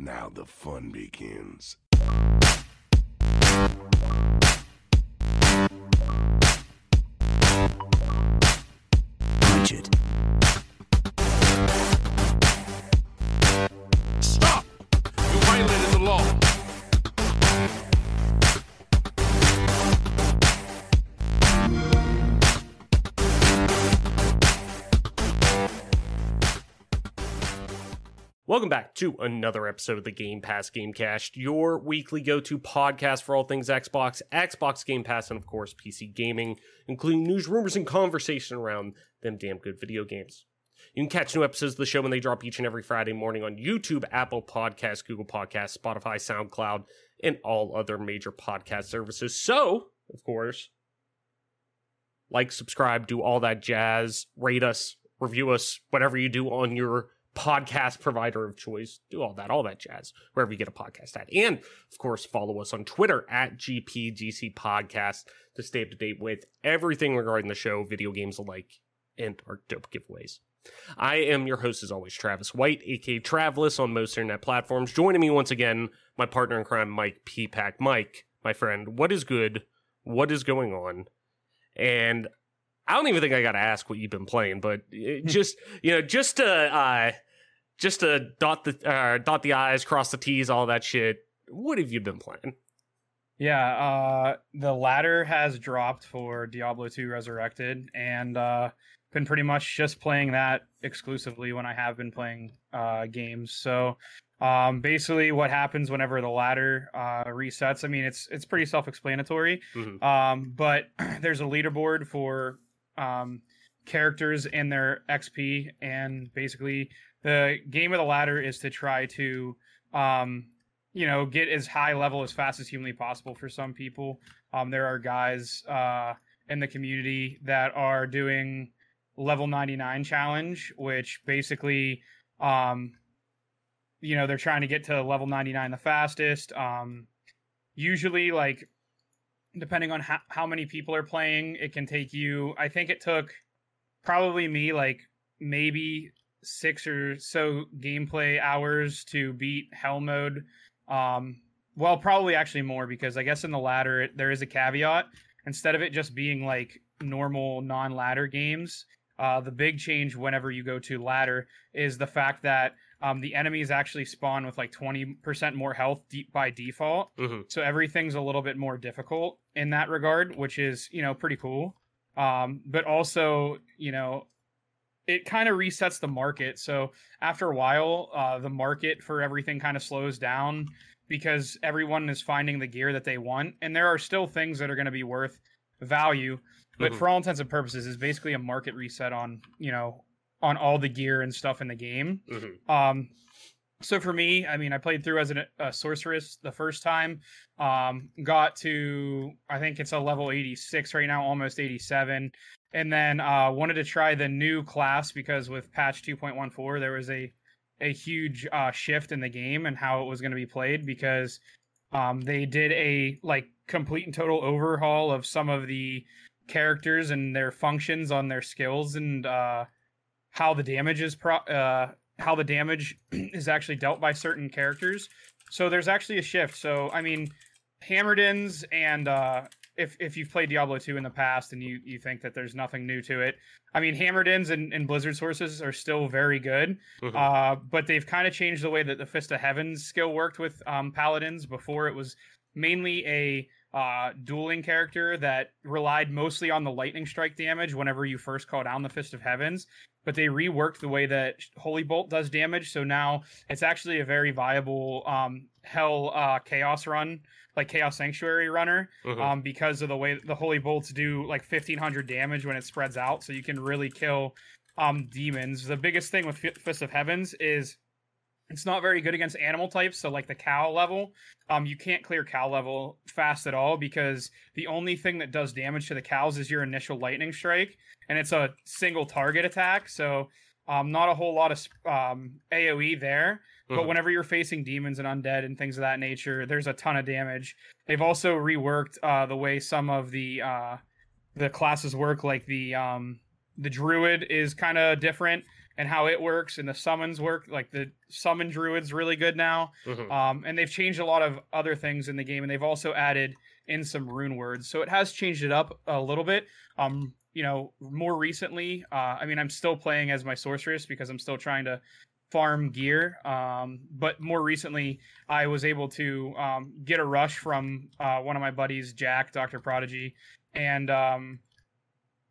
Now the fun begins. Welcome back to another episode of the Game Pass Gamecast, your weekly go to podcast for all things Xbox, Xbox Game Pass, and of course PC gaming, including news, rumors, and conversation around them damn good video games. You can catch new episodes of the show when they drop each and every Friday morning on YouTube, Apple Podcasts, Google Podcasts, Spotify, SoundCloud, and all other major podcast services. So, of course, like, subscribe, do all that jazz, rate us, review us, whatever you do on your podcast provider of choice. Do all that, all that jazz, wherever you get a podcast at. And of course, follow us on Twitter at GPGC Podcast to stay up to date with everything regarding the show, video games alike, and our dope giveaways. I am your host, as always, Travis White, aka Travelus on most internet platforms. Joining me once again, my partner in crime, Mike Peapack. Mike, my friend, what is good? What is going on? And I don't even think I got to ask what you've been playing, but just you know, just to uh, just to dot the uh, dot the i's, cross the t's, all that shit. What have you been playing? Yeah, uh, the ladder has dropped for Diablo 2 Resurrected, and uh, been pretty much just playing that exclusively when I have been playing uh, games. So, um, basically, what happens whenever the ladder uh, resets? I mean, it's it's pretty self-explanatory, Mhm. um, but there's a leaderboard for um, characters and their XP, and basically, the game of the ladder is to try to um, you know, get as high level as fast as humanly possible for some people. Um, there are guys uh, in the community that are doing level 99 challenge, which basically, um, you know, they're trying to get to level 99 the fastest. Um, usually, like, depending on how, how many people are playing, it can take you, I think it took probably me like maybe six or so gameplay hours to beat hell mode um, well, probably actually more because I guess in the ladder it, there is a caveat. Instead of it just being like normal non-ladder games, uh, the big change whenever you go to ladder is the fact that um, the enemies actually spawn with like 20% more health de- by default. Mhm. So everything's a little bit more difficult in that regard, which is, you know, pretty cool. Um, but also, you know, it kind of resets the market. So after a while, uh, the market for everything kind of slows down because everyone is finding the gear that they want, and there are still things that are going to be worth value. But Mhm. for all intents and purposes, is basically a market reset on you know on all the gear and stuff in the game. Mhm. Um, so for me, I mean, I played through as an, a sorceress the first time. Um, got to I think it's a level 86 right now, almost 87, and then uh, wanted to try the new class because with patch 2.14 there was a a huge uh, shift in the game and how it was going to be played because um, they did a like complete and total overhaul of some of the characters and their functions on their skills and uh, how the damage is pro- uh, how the damage is actually dealt by certain characters. So there's actually a shift. So I mean, Hammerdins and uh, if if you've played Diablo 2 in the past and you you think that there's nothing new to it, I mean Hammerdins and, and Blizzard sorcs are still very good. Mhm. Uh, but they've kind of changed the way that the Fist of Heavens skill worked with um, Paladins. Before it was mainly a uh, dueling character that relied mostly on the lightning strike damage whenever you first call down the Fist of Heavens. But they reworked the way that Holy Bolt does damage, so now it's actually a very viable um, Hell uh, Chaos run, like Chaos Sanctuary runner, Mhm. um, because of the way the Holy Bolts do like 1500 damage when it spreads out, so you can really kill um, demons. The biggest thing with Fi- Fist of Heavens is it's not very good against animal types. So like the cow level, um, you can't clear cow level fast at all because the only thing that does damage to the cows is your initial lightning strike, and it's a single target attack. So um, not a whole lot of um, AOE there. But Mhm. whenever you're facing demons and undead and things of that nature, there's a ton of damage. They've also reworked uh, the way some of the uh, the classes work. Like the um, the druid is kind of different, and how it works and the summons work. Like the summon druid's really good now. Mhm. Um, and they've changed a lot of other things in the game, and they've also added in some rune words, so it has changed it up a little bit. Um, you know, more recently, uh, I mean, I'm still playing as my sorceress because I'm still trying to farm gear. Um, but more recently, I was able to um, get a rush from uh, one of my buddies, Jack, Doctor Prodigy, and um,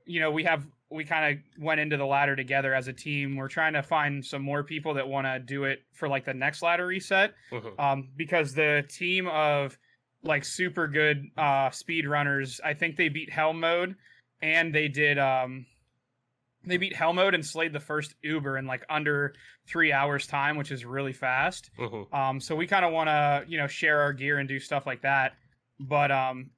you know, we have we kind of went into the ladder together as a team. We're trying to find some more people that want to do it for like the next ladder reset Mhm. um, because the team of like super good uh, speed runners, I think they beat Hell Mode, and they did um, they beat Hell Mode and slayed the first Uber in like under three hours time, which is really fast. Mhm. Um, so we kind of want to you know share our gear and do stuff like that. But um,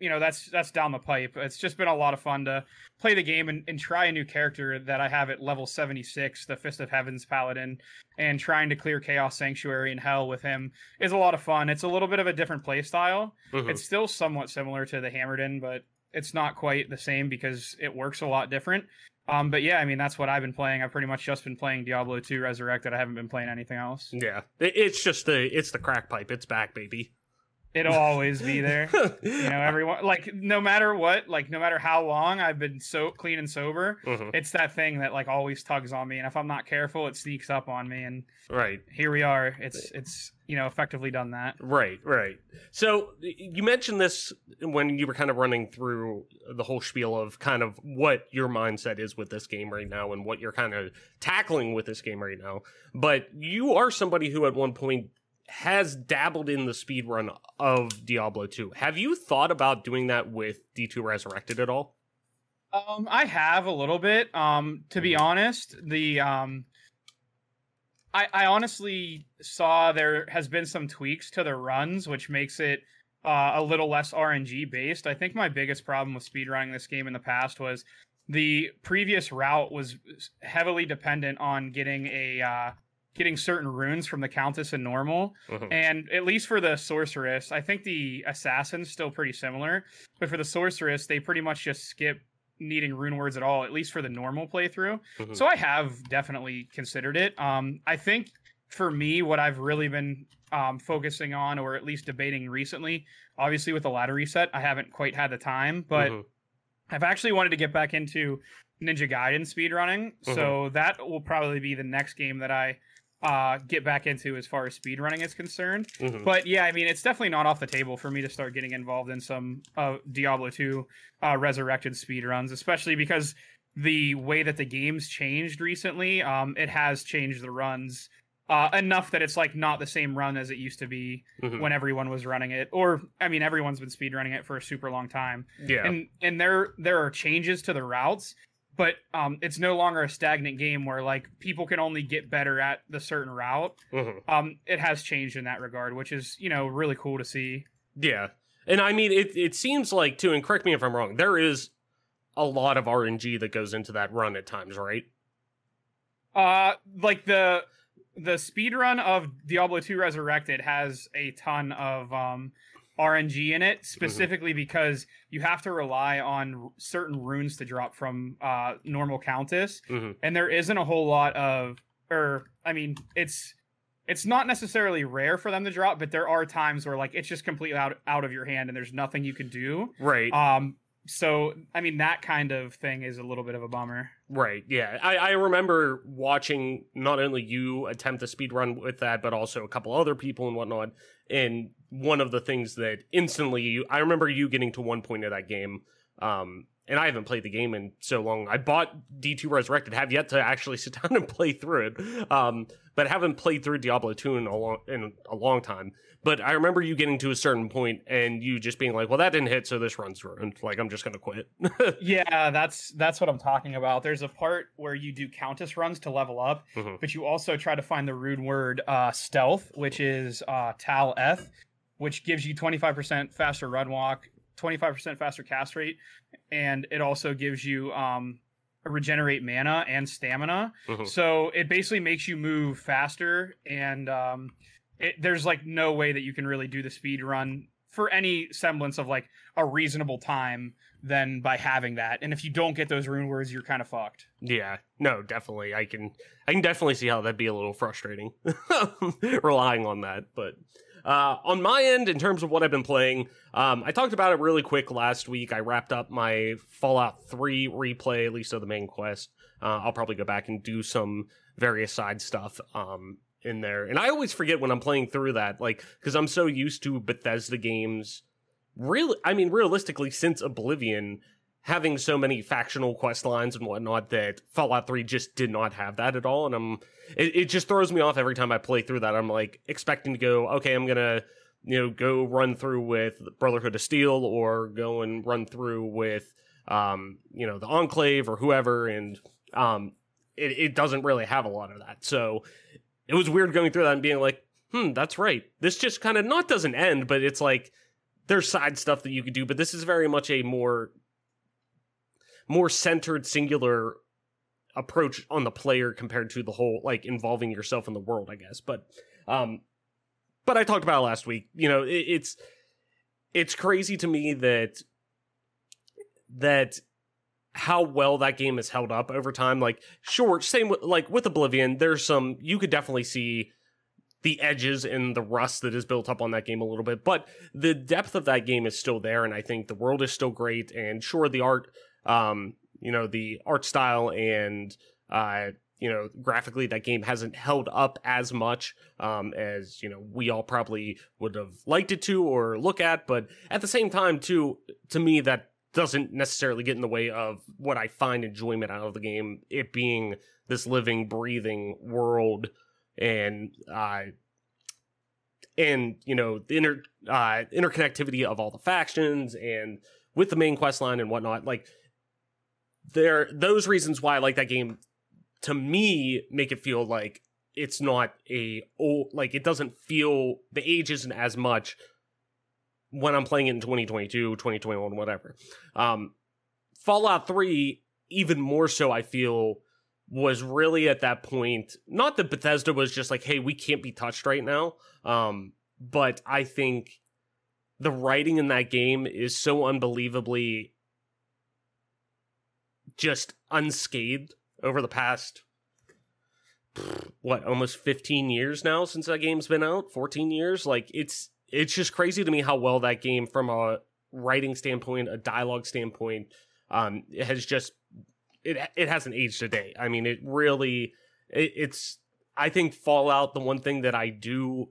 you know that's that's down the pipe. It's just been a lot of fun to play the game and, and try a new character that I have at level 76, the Fist of Heavens Paladin, and trying to clear Chaos Sanctuary and Hell with him is a lot of fun. It's a little bit of a different play style. Mhm. It's still somewhat similar to the Hammerdin, but it's not quite the same because it works a lot different. Um, but yeah, I mean that's what I've been playing. I've pretty much just been playing Diablo 2 Resurrected. I haven't been playing anything else. yeah, it's just the it's the crack pipe. It's back, baby. It'll always be there. You know, everyone like no matter what, like no matter how long I've been so clean and sober, Mhm. it's that thing that like always tugs on me, and if I'm not careful, it sneaks up on me. And Right. here we are. It's it's you know effectively done that. Right, right. So you mentioned this when you were kind of running through the whole spiel of kind of what your mindset is with this game right now and what you're kind of tackling with this game right now. But you are somebody who at one point has dabbled in the speed run of Diablo 2. Have you thought about doing that with D2 Resurrected at all? Um, I have a little bit. Um, to be honest, the um, I I honestly saw there has been some tweaks to the runs, which makes it uh, a little less RNG based. I think my biggest problem with speedrunning this game in the past was the previous route was heavily dependent on getting a uh, getting certain runes from the Countess and normal. Mhm. And at least for the sorceress, I think the assassin's still pretty similar. But for the sorceress, they pretty much just skip needing rune words at all, at least for the normal playthrough. Mhm. So I have definitely considered it. Um, I think for me, what I've really been um, focusing on, or at least debating recently, obviously with the ladder reset, I haven't quite had the time, but Mhm. I've actually wanted to get back into Ninja Gaiden speedrunning. So that will probably be the next game that I uh, get back into as far as speedrunning is concerned. Mhm. But yeah, I mean, it's definitely not off the table for me to start getting involved in some uh, Diablo 2 uh, resurrected speedruns, especially because the way that the game's changed recently, um, it has changed the runs uh, enough that it's like not the same run as it used to be Mhm. when everyone was running it. Or, I mean, everyone's been speedrunning it for a super long time yeah. and and there there are changes to the routes but um it's no longer a stagnant game where like people can only get better at the certain route Mhm. um it has changed in that regard which is you know really cool to see Yeah. And I mean, it, it seems like, too, and correct me if I'm wrong, there is a lot of RNG that goes into that run at times, right? uh like the the speed run of diablo 2 resurrected has a ton of um RNG in it specifically because you have to rely on certain runes to drop from uh normal countess Mhm. and there isn't a whole lot of or i mean it's it's not necessarily rare for them to drop but there are times where like it's just completely out out of your hand and there's nothing you can do Right. um so i mean that kind of thing is a little bit of a bummer Right. Yeah. I, I remember watching not only you attempt a speed run with that, but also a couple other people and whatnot. And one of the things that instantly you, I remember you getting to one point of that game. Um, and I haven't played the game in so long. I bought D2 Resurrected, have yet to actually sit down and play through it. Um, but haven't played through Diablo 2 in a long, in a long time. But I remember you getting to a certain point and you just being like, well, that didn't hit, so this run's ruined. Like, I'm just going to quit. yeah that's that's what i'm talking about there's a part where you do countess runs to level up Mhm. but you also try to find the rune word uh stealth which is uh Tal Eth, which gives you 25% faster run walk 25% faster cast rate and it also gives you um regenerate mana and stamina Mhm. so it basically makes you move faster and um it, there's like no way that you can really do the speed run for any semblance of like a reasonable time than by having that. And if you don't get those rune words, you're kind of fucked. Yeah, no, definitely. I can I can definitely see how that'd be a little frustrating relying on that. But uh, on my end, in terms of what I've been playing, um, I talked about it really quick last week. I wrapped up my Fallout 3 replay, at least of the main quest. Uh, I'll probably go back and do some various side stuff um, in there. And I always forget when I'm playing through that, like, because I'm so used to Bethesda games. Really, I mean, realistically, since Oblivion, having so many factional quest lines and whatnot that Fallout 3 just did not have that at all. And I'm, it, it just throws me off every time I play through that. I'm like expecting to go, okay, I'm going to, you know, go run through with Brotherhood of Steel or go and run through with, um, you know, the Enclave or whoever. And, um, it, it doesn't really have a lot of that. So it was weird going through that and being like, hmm, that's right. This just kind of not doesn't end, but it's like, there's side stuff that you could do, but this is very much a more more centered singular approach on the player compared to the whole like involving yourself in the world i guess. But um but i talked about last week. You know it, it's it's crazy to me that that how well that game has held up over time. Like sure same with like with oblivion there's some you could definitely see the edges and the rust that is built up on that game a little bit but the depth of that game is still there and i think the world is still great and sure the art um, you know, the art style and uh, you know, graphically that game hasn't held up as much um, as you know we all probably would have liked it to or look at. But at the same time, too, to me that doesn't necessarily get in the way of what I find enjoyment out of the game. It being this living, breathing world and uh, and you know the inter uh, interconnectivity of all the factions and with the main quest line and whatnot. Like there those reasons why I like that game to me make it feel like it's not a old like it doesn't feel the age isn't as much when I'm playing it in 2022, 2021, whatever. Um Fallout 3 even more so I feel was really at that point not that Bethesda was just like hey we can't be touched right now um but I think the writing in that game is so unbelievably just unscathed over the past what almost 15 years now since that game's been out? 14 years? Like it's it's just crazy to me how well that game from a writing standpoint a dialogue standpoint um has just it it hasn't aged a day. I mean it really it, it's i think fallout the one thing that i do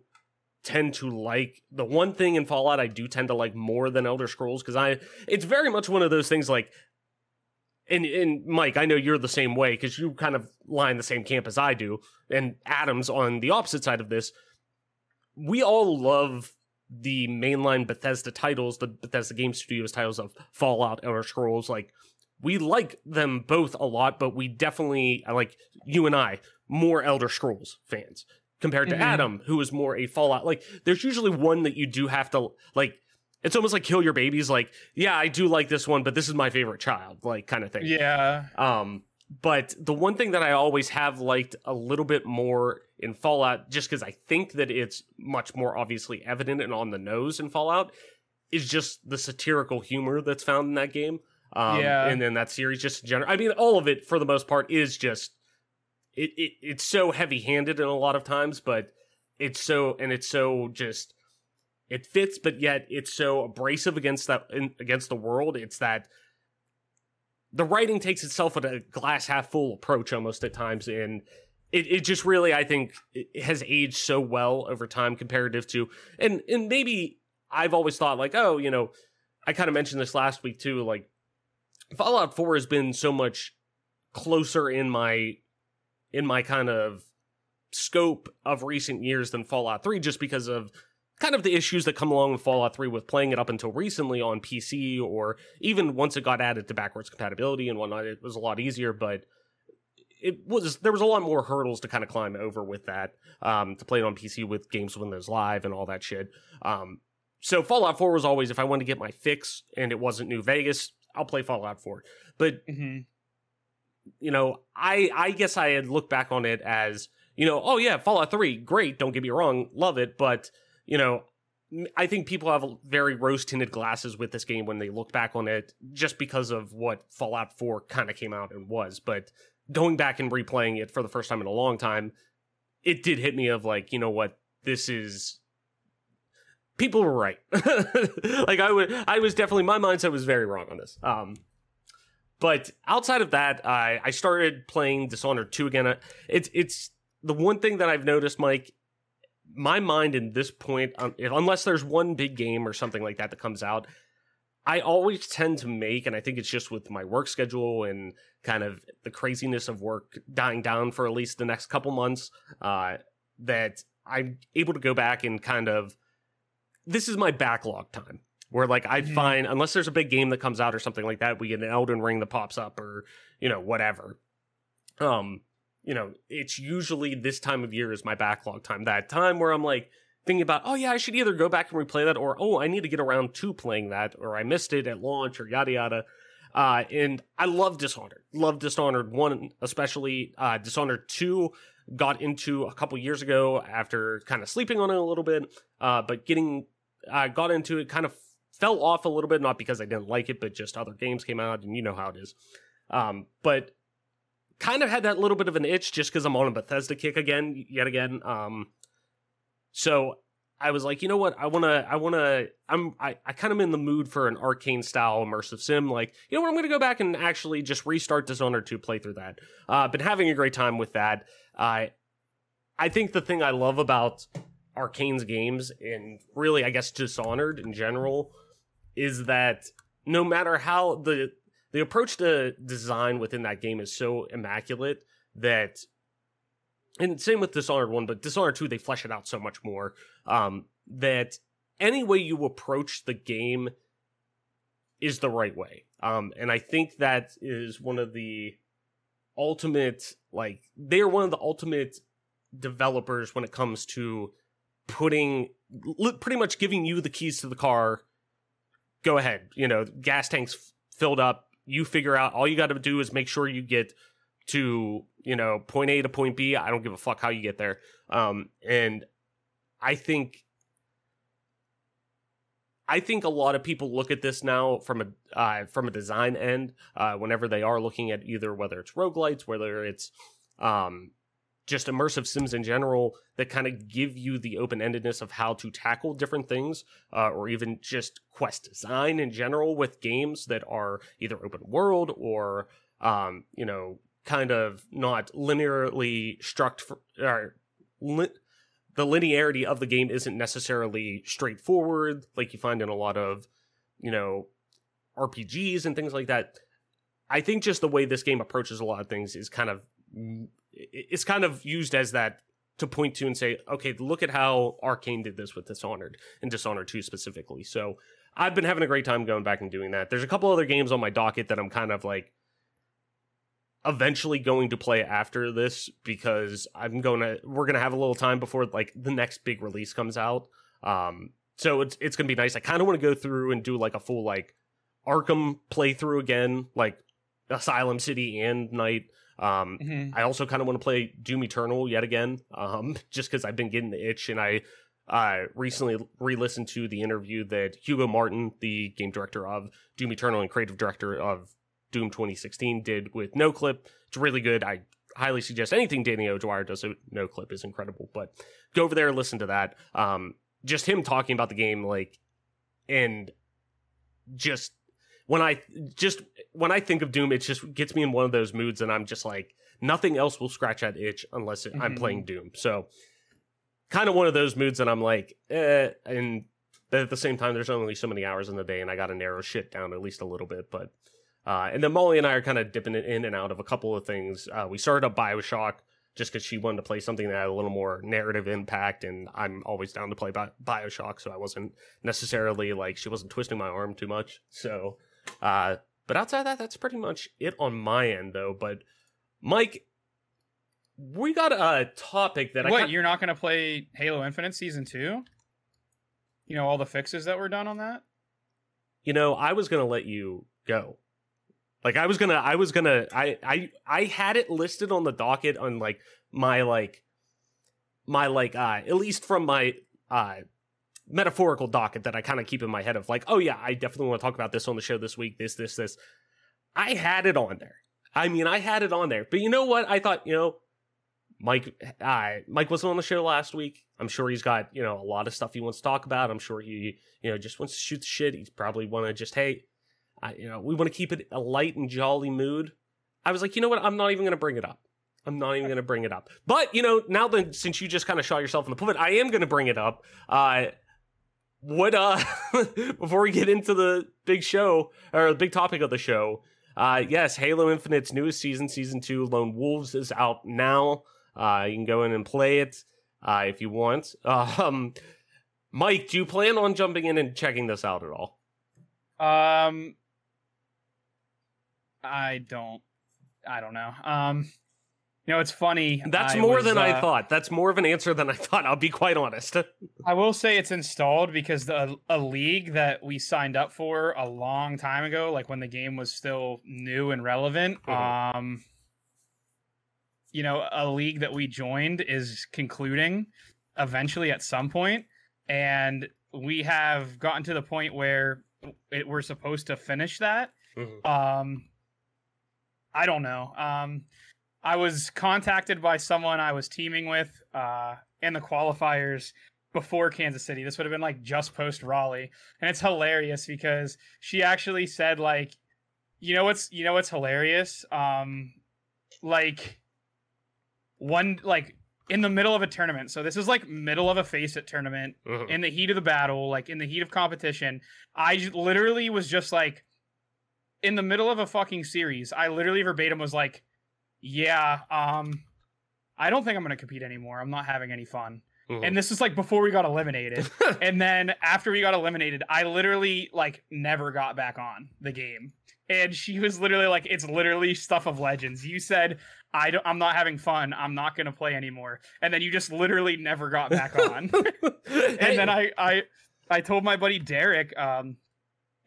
tend to like the one thing in fallout i do tend to like more than elder scrolls because i it's very much one of those things like and and Mike, I know you're the same way because you kind of lie in the same camp as I do, and Adams on the opposite side of this. We all love the mainline Bethesda titles, the Bethesda Game Studios titles of Fallout, Elder Scrolls. Like we like them both a lot, but we definitely like you and I more Elder Scrolls fans compared to mm-hmm. Adam, who is more a Fallout. Like there's usually one that you do have to like it's almost like kill your babies like yeah i do like this one but this is my favorite child like kind of thing. Yeah. Um but the one thing that i always have liked a little bit more in fallout just because i think that it's much more obviously evident and on the nose in fallout is just the satirical humor that's found in that game. Um yeah. and then that series just in general i mean all of it for the most part is just it, it it's so heavy handed in a lot of times but it's so and it's so just it fits, but yet it's so abrasive against that in, against the world. It's that the writing takes itself at a glass half full approach almost at times, and it, it just really I think has aged so well over time comparative to and and maybe I've always thought like oh you know I kind of mentioned this last week too like Fallout 4 has been so much closer in my in my kind of scope of recent years than Fallout 3 just because of kind of the issues that come along with Fallout 3 with playing it up until recently on PC or even once it got added to backwards compatibility and whatnot, it was a lot easier, but it was there was a lot more hurdles to kind of climb over with that um, to play it on PC with games Windows Live and all that shit. Um, so Fallout 4 was always if I wanted to get my fix and it wasn't New Vegas, I'll play Fallout 4. But mm-hmm. you know, I I guess I had looked back on it as you know, oh yeah, Fallout 3, great. Don't get me wrong, love it, but you know, I think people have very rose tinted glasses with this game when they look back on it, just because of what Fallout 4 kind of came out and was. But going back and replaying it for the first time in a long time, it did hit me of like, you know what, this is. People were right. like I would, I was definitely my mindset was very wrong on this. Um, but outside of that, I I started playing Dishonored 2 again. It's it's the one thing that I've noticed, Mike, my mind in this point, um, if, unless there's one big game or something like that that comes out, I always tend to make, and I think it's just with my work schedule and kind of the craziness of work dying down for at least the next couple months, uh, that I'm able to go back and kind of. This is my backlog time where like I'd Mhm. find unless there's a big game that comes out or something like that, we get an Elden Ring that pops up or you know whatever. Um, you know, it's usually this time of year is my backlog time. That time where I'm like thinking about, oh yeah, I should either go back and replay that, or oh, I need to get around to playing that, or I missed it at launch, or yada yada. Uh, and I love Dishonored. Love Dishonored one, especially uh, Dishonored two. Got into a couple years ago after kind of sleeping on it a little bit, uh, but getting uh, got into it kind of fell off a little bit, not because I didn't like it, but just other games came out, and you know how it is. Um, but kind of had that little bit of an itch just because I'm on a Bethesda kick again, yet again. Um, so I was like, you know what? I wanna, I wanna, I'm, I, I kind of in the mood for an Arkane style immersive sim. Like, you know what? I'm gonna go back and actually just restart Dishonored to play through that. Uh, been having a great time with that. I, I think the thing I love about Arkane's games and really, I guess, Dishonored in general is that no matter how the the approach to design within that game is so immaculate that and same with Dishonored 1, but Dishonored 2, they flesh it out so much more. Um, that any way you approach the game is the right way. Um, and I think that is one of the ultimate, like, they're one of the ultimate developers when it comes to putting, pretty much giving you the keys to the car. Go ahead, you know, gas tanks filled up. You figure out all you got to do is make sure you get to you know point A to point B. I don't give a fuck how you get there. Um, and I think I think a lot of people look at this now from a uh, from a design end. Uh, whenever they are looking at either whether it's roguelites, whether it's um, just immersive sims in general that kind of give you the open endedness of how to tackle different things, uh, or even just quest design in general with games that are either open world or um, you know kind of not linearly structured or li- the linearity of the game isn't necessarily straightforward like you find in a lot of you know RPGs and things like that. I think just the way this game approaches a lot of things is kind of it's kind of used as that to point to and say, okay, look at how Arkane did this with Dishonored and Dishonored 2 specifically. So I've been having a great time going back and doing that. There's a couple other games on my docket that I'm kind of like eventually going to play after this because I'm going to we're going to have a little time before like the next big release comes out. Um so it's it's going to be nice. I kind of want to go through and do like a full like Arkham playthrough again, like Asylum City and Knight. Um Mhm. I also kind of want to play Doom Eternal yet again, um, just because I've been getting the itch, and I uh, recently re-listened to the interview that Hugo Martin, the game director of Doom Eternal and creative director of Doom 2016, did with Noclip. It's really good. I highly suggest anything Danny O'Dwyer does at Noclip is incredible. But go over there, and listen to that. Um, just him talking about the game, like, and just when I just when I think of Doom, it just gets me in one of those moods, and I'm just like, nothing else will scratch that itch unless it, I'm Mhm. playing Doom. So, kind of one of those moods and I'm like, eh, and but at the same time, there's only so many hours in the day, and I got to narrow shit down at least a little bit. But, uh, and then Molly and I are kind of dipping it in and out of a couple of things. Uh, we started up Bioshock just because she wanted to play something that had a little more narrative impact, and I'm always down to play Bi- Bioshock, so I wasn't necessarily like she wasn't twisting my arm too much. So, uh, but outside of that, that's pretty much it on my end, though. But Mike, we got a topic that I what you're not going to play Halo Infinite season two? You know all the fixes that were done on that. you know, I was gonna let you go. Like I was gonna, I was gonna, I, I, I had it listed on the docket on like my like, my like, uh, at least from my uh metaphorical docket that I kind of keep in my head of like, oh yeah, I definitely want to talk about this on the show this week. This, this, this. I had it on there. I mean, I had it on there. But you know what? I thought, you know, Mike, Mike wasn't on the show last week. I'm sure he's got you know a lot of stuff he wants to talk about. I'm sure he you know just wants to shoot the shit. He's probably want to just hey, I, you know, we want to keep it a light and jolly mood. I was like, you know what? I'm not even going to bring it up. I'm not even going to bring it up. But you know, now that since you just kind of shot yourself in the foot, I am going to bring it up. Uh, what uh, before we get into the big show or the big topic of the show, uh, yes, Halo Infinite's newest season, season two, Lone Wolves, is out now. Uh, you can go in and play it uh, if you want. Um, Mike, do you plan on jumping in and checking this out at all? Um, I don't. I don't know. Um, you know, it's funny. That's I more was, than I uh, thought. That's more of an answer than I thought. I'll be quite honest. I will say it's installed because the a league that we signed up for a long time ago, like when the game was still new and relevant, Mhm. um you know, a league that we joined is concluding eventually at some point and we have gotten to the point where it, we're supposed to finish that. Mhm. Um I don't know. Um I was contacted by someone I was teaming with uh in the qualifiers before Kansas City. This would have been like just post Raleigh. And it's hilarious because she actually said like you know what's you know what's hilarious? Um like one like in the middle of a tournament. So this is like middle of a FACEIT tournament Mhm. in the heat of the battle, like in the heat of competition. I j- literally was just like in the middle of a fucking series. I literally verbatim was like, "Yeah, um I don't think I'm going to compete anymore. I'm not having any fun." Mhm. And this is like before we got eliminated. and then after we got eliminated, I literally like never got back on the game. And she was literally like, "It's literally stuff of legends." You said, "I don't. I'm not having fun. I'm not going to play anymore." And then you just literally never got back on. and then I, I, I told my buddy Derek, um,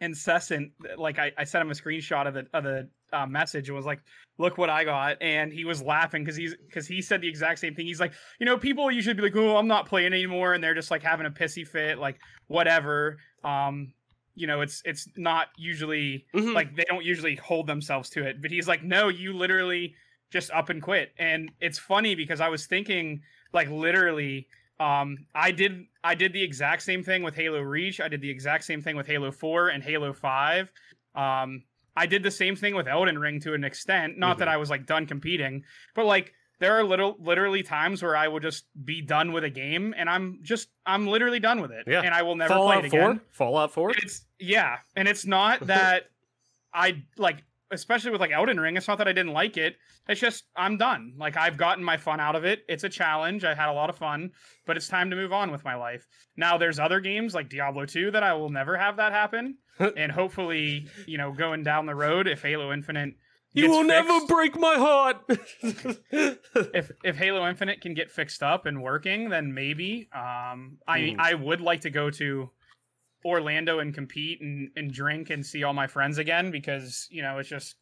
incessant, like I, I sent him a screenshot of the of the uh, message and was like, "Look what I got," and he was laughing because he's because he said the exact same thing. He's like, you know, people usually be like, "Oh, I'm not playing anymore," and they're just like having a pissy fit, like whatever. Um, you know, it's it's not usually Mhm. like they don't usually hold themselves to it, but he's like, no, you literally just up and quit, and it's funny because I was thinking like literally um, I did I did the exact same thing with Halo Reach. I did the exact same thing with Halo 4 and Halo 5. Um, I did the same thing with Elden Ring to an extent. Not that mm-hmm. I was like done competing, but like there are little literally times where I will just be done with a game and I'm just I'm literally done with it. Yeah. And I will never Fallout play it again. 4? Fallout 4? It's yeah, and it's not that I like especially with like Elden Ring, it's not that I didn't like it. It's just I'm done. Like I've gotten my fun out of it. It's a challenge. I had a lot of fun, but it's time to move on with my life. Now there's other games like Diablo 2 that I will never have that happen. and hopefully, you know, going down the road if Halo Infinite You will never break my heart. if if Halo Infinite can get fixed up and working, then maybe. Um, I Mhm. I would like to go to Orlando and compete and, and drink and see all my friends again because you know it's just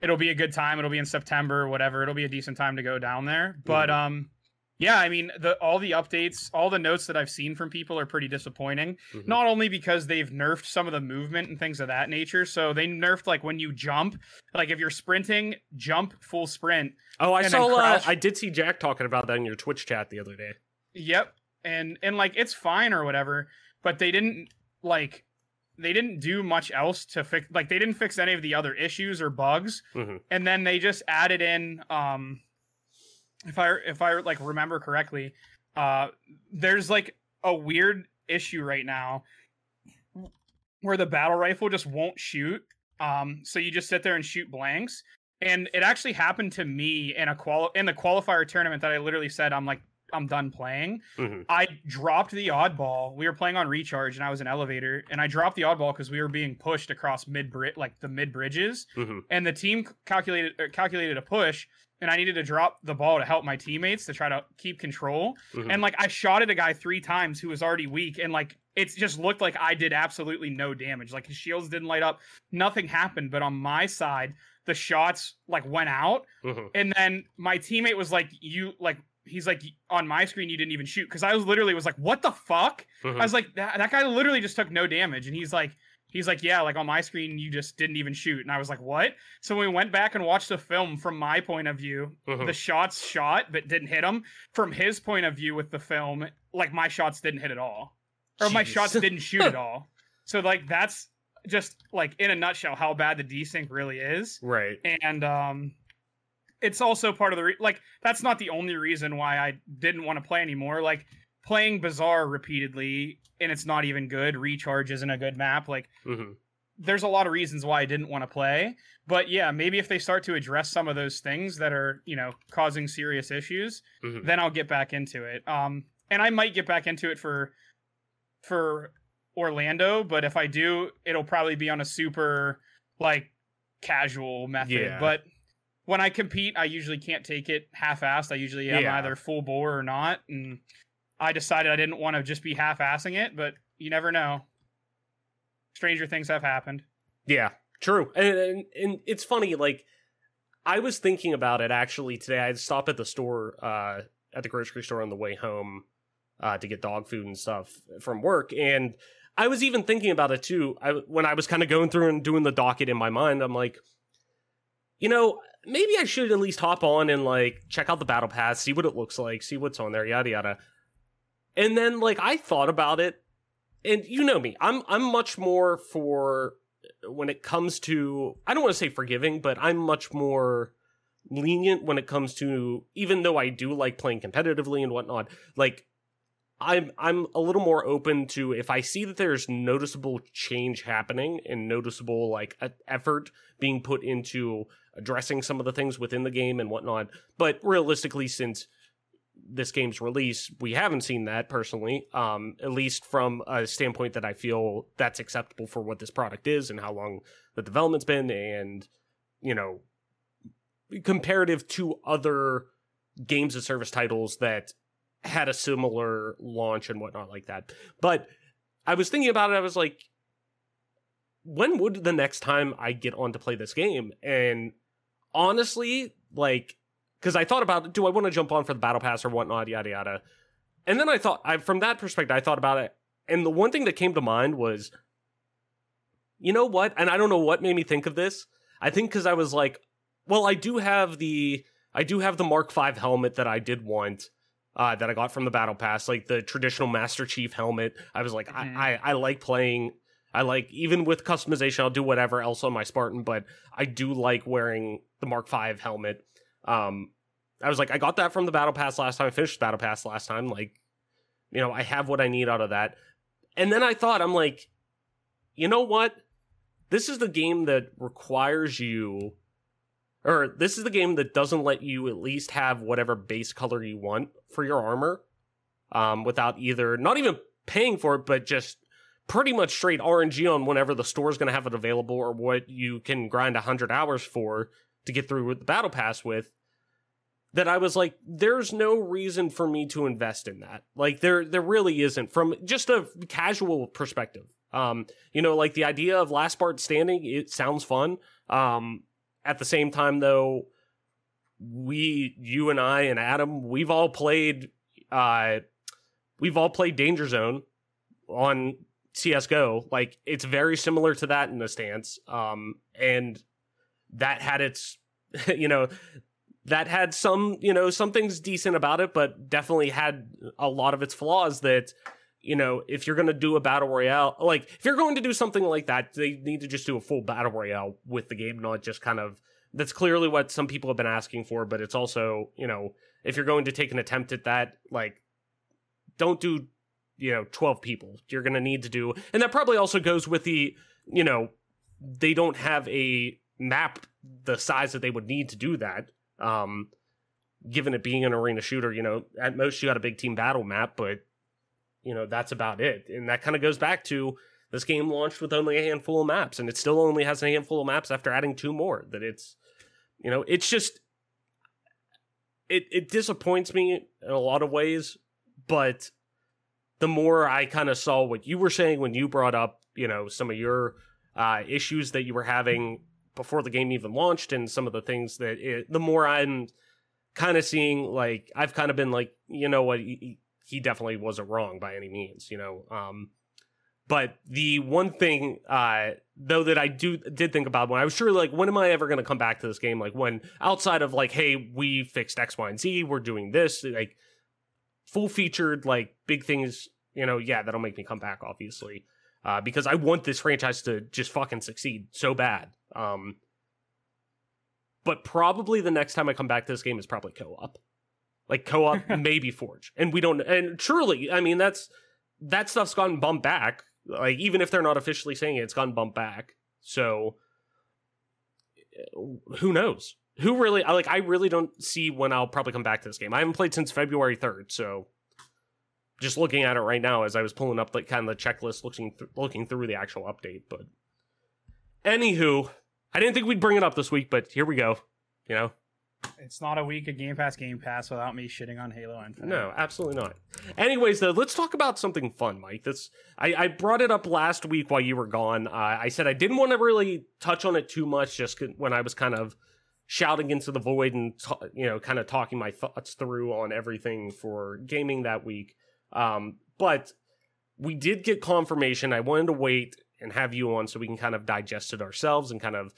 it'll be a good time. It'll be in September, whatever. It'll be a decent time to go down there. But Mhm. um, yeah, I mean the all the updates, all the notes that I've seen from people are pretty disappointing. Mhm. Not only because they've nerfed some of the movement and things of that nature, so they nerfed like when you jump, like if you're sprinting, jump full sprint. oh, I saw. Uh, I did see Jack talking about that in your Twitch chat the other day. Yep. And and like it's fine or whatever, but they didn't like they didn't do much else to fix like they didn't fix any of the other issues or bugs. Mhm. And then they just added in um if I if I like remember correctly, uh there's like a weird issue right now where the battle rifle just won't shoot. Um so you just sit there and shoot blanks. And it actually happened to me in a qual in the qualifier tournament that I literally said I'm like I'm done playing. Mhm. I dropped the oddball. We were playing on recharge, and I was an elevator, and I dropped the oddball because we were being pushed across mid bridge, like the mid bridges, Mhm. and the team calculated uh, calculated a push, and I needed to drop the ball to help my teammates to try to keep control. Mhm. And like I shot at a guy three times who was already weak, and like it just looked like I did absolutely no damage. Like his shields didn't light up, nothing happened. But on my side, the shots like went out, Mhm. and then my teammate was like, "You like." He's like on my screen you didn't even shoot because I was literally was like, what the fuck? Mhm. I was like, that, that guy literally just took no damage, and he's like, he's like, yeah, like on my screen you just didn't even shoot, and I was like, what? So we went back and watched the film from my point of view. Mhm. The shots shot but didn't hit him. From his point of view with the film, like my shots didn't hit at all, or my shots didn't shoot at all. So like that's just like in a nutshell how bad the desync really is right. and um it's also part of the re- like that's not the only reason why I didn't want to play anymore like playing Bazaar repeatedly and it's not even good recharge isn't a good map like hmm there's a lot of reasons why I didn't want to play but yeah maybe if they start to address some of those things that are you know causing serious issues Mhm. then I'll get back into it um and I might get back into it for for Orlando but if I do it'll probably be on a super like casual method Yeah. but when I compete I usually can't take it half-assed I usually am Yeah. either full bore or not and I decided I didn't want to just be half-assing it but you never know stranger things have happened Yeah, true. And, and and it's funny, like I was thinking about it actually today. I stopped at the store, uh, at the grocery store on the way home, uh, to get dog food and stuff from work, and I was even thinking about it too. I when I was kind of going through and doing the docket in my mind, I'm like, you know, maybe I should at least hop on and like check out the battle pass, see what it looks like, see what's on there, yada yada. And then like I thought about it, and you know me, I'm I'm much more for when it comes to I don't want to say forgiving, but I'm much more lenient when it comes to even though I do like playing competitively and whatnot, like I'm I'm a little more open to if I see that there's noticeable change happening and noticeable like effort being put into addressing some of the things within the game and whatnot. But realistically, since this game's release, we haven't seen that personally. Um, at least from a standpoint that I feel that's acceptable for what this product is and how long the development's been, and you know, comparative to other games of service titles that had a similar launch and whatnot like that. But I was thinking about it. I was like, when would the next time I get on to play this game? And honestly, like, because I thought about, do I want to jump on for the battle pass or whatnot, yada yada. And then I thought, I from that perspective, I thought about it, and the one thing that came to mind was, you know what? And I don't know what made me think of this. I think because I was like, well, I do have the, I do have the Mark V helmet that I did want. Uh, that I got from the battle pass, like the traditional Master Chief helmet. I was like, Mhm. I, I, I like playing I like even with customization, I'll do whatever else on my Spartan, but I do like wearing the Mark V helmet. Um, I was like, I got that from the Battle Pass last time. I finished Battle Pass last time. Like, you know, I have what I need out of that. And then I thought, I'm like, you know what? This is the game that requires you, or this is the game that doesn't let you at least have whatever base color you want for your armor, um, without either not even paying for it, but just pretty much straight RNG on whenever the store's going to have it available or what you can grind 100 hours for to get through with the battle pass with that I was like there's no reason for me to invest in that. Like there there really isn't from just a casual perspective. Um you know like the idea of Last Spartan Standing it sounds fun. Um at the same time though we you and I and Adam we've all played uh we've all played Danger Zone on CS:GO. Like it's very similar to that in a stance. Um, and that had its, you know, that had some, you know, some things decent about it, but definitely had a lot of its flaws. That, you know, if you're going to do a battle royale, like if you're going to do something like that, they need to just do a full battle royale with the game, not just kind of. That's clearly what some people have been asking for, but it's also, you know, if you're going to take an attempt at that, like, don't do you know 12 people you're going to need to do and that probably also goes with the you know they don't have a map the size that they would need to do that. Um given it being an arena shooter you know at most you got a big team battle map but you know that's about it. And that kind of goes back to this game launched with only a handful of maps and it still only has a handful of maps after adding two more that it's you know it's just it it disappoints me in a lot of ways but the more I kind of saw what you were saying when you brought up, you know, some of your uh, issues that you were having before the game even launched, and some of the things that it, the more I'm kind of seeing like I've kind of been like, you know what, he, he definitely wasn't wrong by any means, you know. Um, but the one thing, uh, though, that I do did think about when I was sure, like, when am I ever going to come back to this game? Like, when outside of like, hey, we fixed X, Y, and Z, we're doing this, like, full featured, like, big things. You know, yeah, that'll make me come back, obviously, uh, because I want this franchise to just fucking succeed so bad. Um, but probably the next time I come back to this game is probably co-op, like co-op, maybe Forge, and we don't. And truly, I mean, that's that stuff's gotten bumped back like even if they're not officially saying it, it's gotten bumped back. So who knows? Who really I like I really don't see when I'll probably come back to this game. I haven't played since February 3rd, so just looking at it right now as I was pulling up like kind of the checklist looking th- looking through the actual update, but anywho, I didn't think we'd bring it up this week, but here we go. You know, it's not a week of Game Pass Game Pass without me shitting on Halo Infinite. No, absolutely not. Anyways, though, let's talk about something fun, Mike. This I, I brought it up last week while you were gone. Uh, I said I didn't want to really touch on it too much, just when I was kind of shouting into the void and you know, kind of talking my thoughts through on everything for gaming that week. Um, but we did get confirmation. I wanted to wait and have you on so we can kind of digest it ourselves and kind of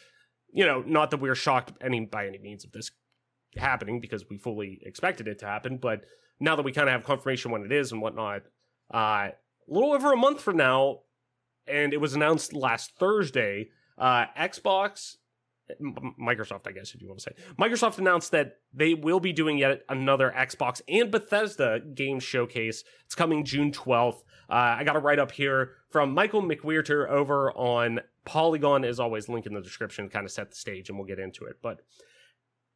you know, not that we're shocked any by any means of this happening because we fully expected it to happen. But now that we kind of have confirmation when it is and whatnot, uh, a little over a month from now, and it was announced last Thursday, uh, Xbox, Microsoft, I guess, if you want to say, Microsoft announced that they will be doing yet another Xbox and Bethesda game showcase. It's coming June 12th. Uh, I got a write up here from Michael McWhertor over on Polygon, as always, link in the description, kind of set the stage, and we'll get into it. But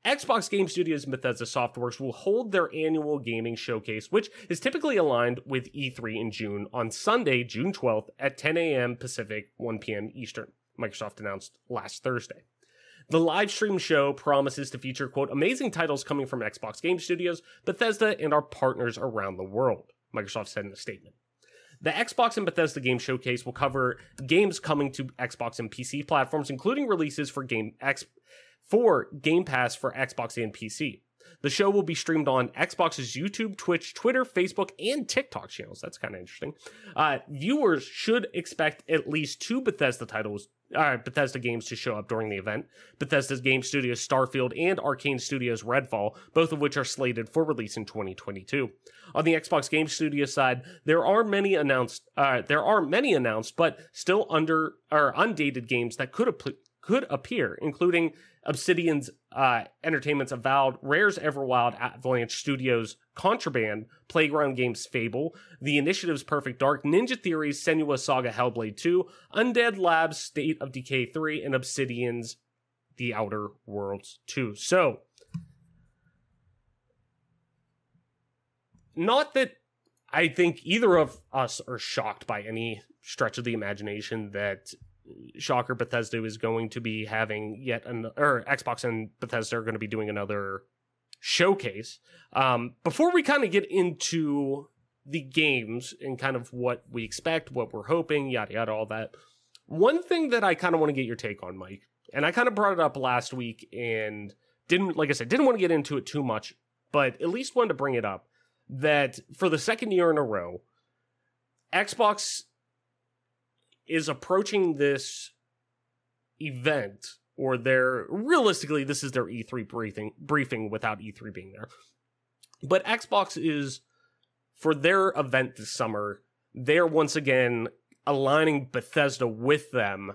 Xbox Game Studios and Bethesda Softworks will hold their annual gaming showcase, which is typically aligned with E3 in June, on Sunday, June 12th at 10 a.m. Pacific, 1 p.m. Eastern, Microsoft announced last Thursday. The live stream show promises to feature, quote, amazing titles coming from Xbox Game Studios, Bethesda, and our partners around the world, Microsoft said in a statement. The Xbox and Bethesda Game Showcase will cover games coming to Xbox and PC platforms, including releases for Game X for Game Pass for Xbox and PC. The show will be streamed on Xbox's YouTube, Twitch, Twitter, Facebook, and TikTok channels. That's kind of interesting. Uh, viewers should expect at least two Bethesda titles, uh, Bethesda games to show up during the event. Bethesda's game studios Starfield and Arkane Studios Redfall, both of which are slated for release in 2022. On the Xbox Game Studio side, there are many announced, uh, there are many announced, but still under or undated games that could ap- could appear, including Obsidian's uh, Entertainment's Avowed, Rare's Everwild, Avalanche Studios, Contraband, Playground Games Fable, The Initiative's Perfect Dark, Ninja Theory's Senua Saga Hellblade 2, Undead Labs State of Decay 3, and Obsidian's The Outer Worlds 2. So, not that I think either of us are shocked by any stretch of the imagination that Shocker Bethesda is going to be having yet an or Xbox and Bethesda are going to be doing another showcase. Um, before we kind of get into the games and kind of what we expect, what we're hoping, yada yada, all that. One thing that I kind of want to get your take on, Mike, and I kind of brought it up last week and didn't, like I said, didn't want to get into it too much, but at least wanted to bring it up that for the second year in a row, Xbox is approaching this event or their realistically this is their E3 briefing briefing without E3 being there. But Xbox is for their event this summer, they're once again aligning Bethesda with them,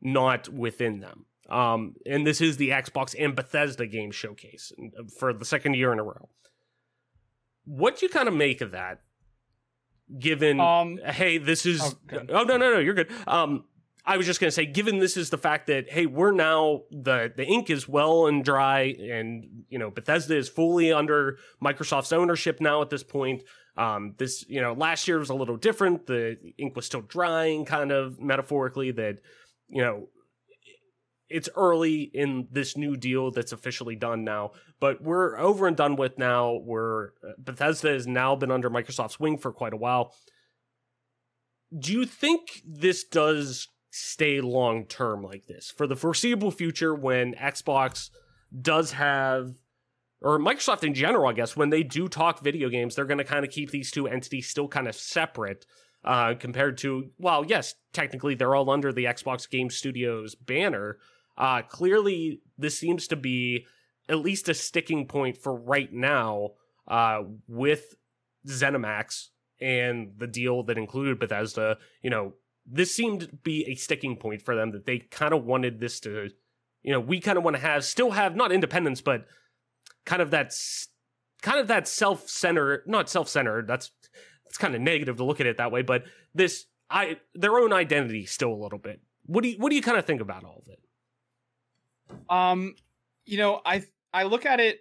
not within them. Um, and this is the Xbox and Bethesda game showcase for the second year in a row. What do you kind of make of that? Given um, hey this is oh, oh, no no no you're good um I was just going to say, given this is the fact that hey, we're now the the ink is well and dry, and you know Bethesda is fully under Microsoft's ownership now at this point. Um, this you know last year was a little different. The ink was still drying, kind of metaphorically. That you know it's early in this new deal that's officially done now, but we're over and done with now. We're uh, Bethesda has now been under Microsoft's wing for quite a while. Do you think this does stay long term like this for the foreseeable future when Xbox does have or Microsoft in general, I guess, when they do talk video games, they're going to kind of keep these two entities still kind of separate uh, compared to, well, yes, technically they're all under the Xbox Game Studios banner. Uh, clearly, this seems to be at least a sticking point for right now uh, with ZeniMax and the deal that included Bethesda. You know, this seemed to be a sticking point for them that they kind of wanted this to, you know, we kind of want to have, still have not independence, but kind of that, kind of that self-centered, not self-centered. That's it's kind of negative to look at it that way, but this, I, their own identity still a little bit. What do you, what do you kind of think about all of it? Um, you know, I I look at it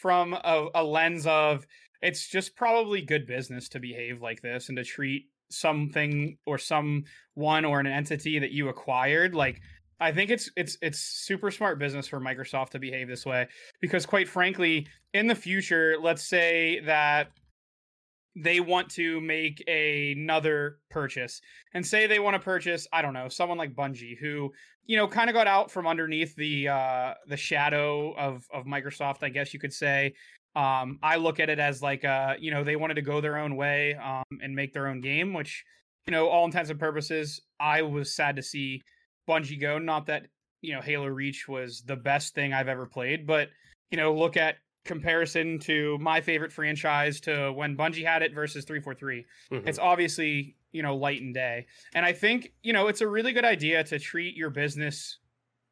from a, a lens of it's just probably good business to behave like this and to treat something or someone or an entity that you acquired. Like I think it's it's it's super smart business for Microsoft to behave this way because quite frankly in the future let's say that they want to make another purchase and say they want to purchase i don't know someone like bungie who you know kind of got out from underneath the uh the shadow of of microsoft i guess you could say um i look at it as like uh you know they wanted to go their own way um and make their own game which you know all intents and purposes i was sad to see bungie go not that you know halo reach was the best thing i've ever played but you know look at comparison to my favorite franchise to when Bungie had it versus 343. Mm-hmm. It's obviously, you know, light and day. And I think, you know, it's a really good idea to treat your business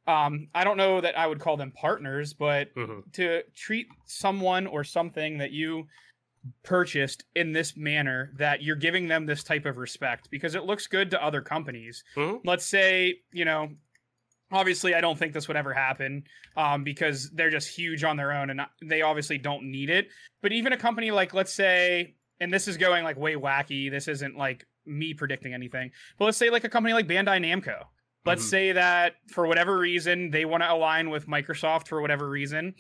um I don't know that I would call them partners, but mm-hmm. to treat someone or something that you purchased in this manner that you're giving them this type of respect because it looks good to other companies. Mm-hmm. Let's say, you know, obviously i don't think this would ever happen um, because they're just huge on their own and they obviously don't need it but even a company like let's say and this is going like way wacky this isn't like me predicting anything but let's say like a company like bandai namco let's mm-hmm. say that for whatever reason they want to align with microsoft for whatever reason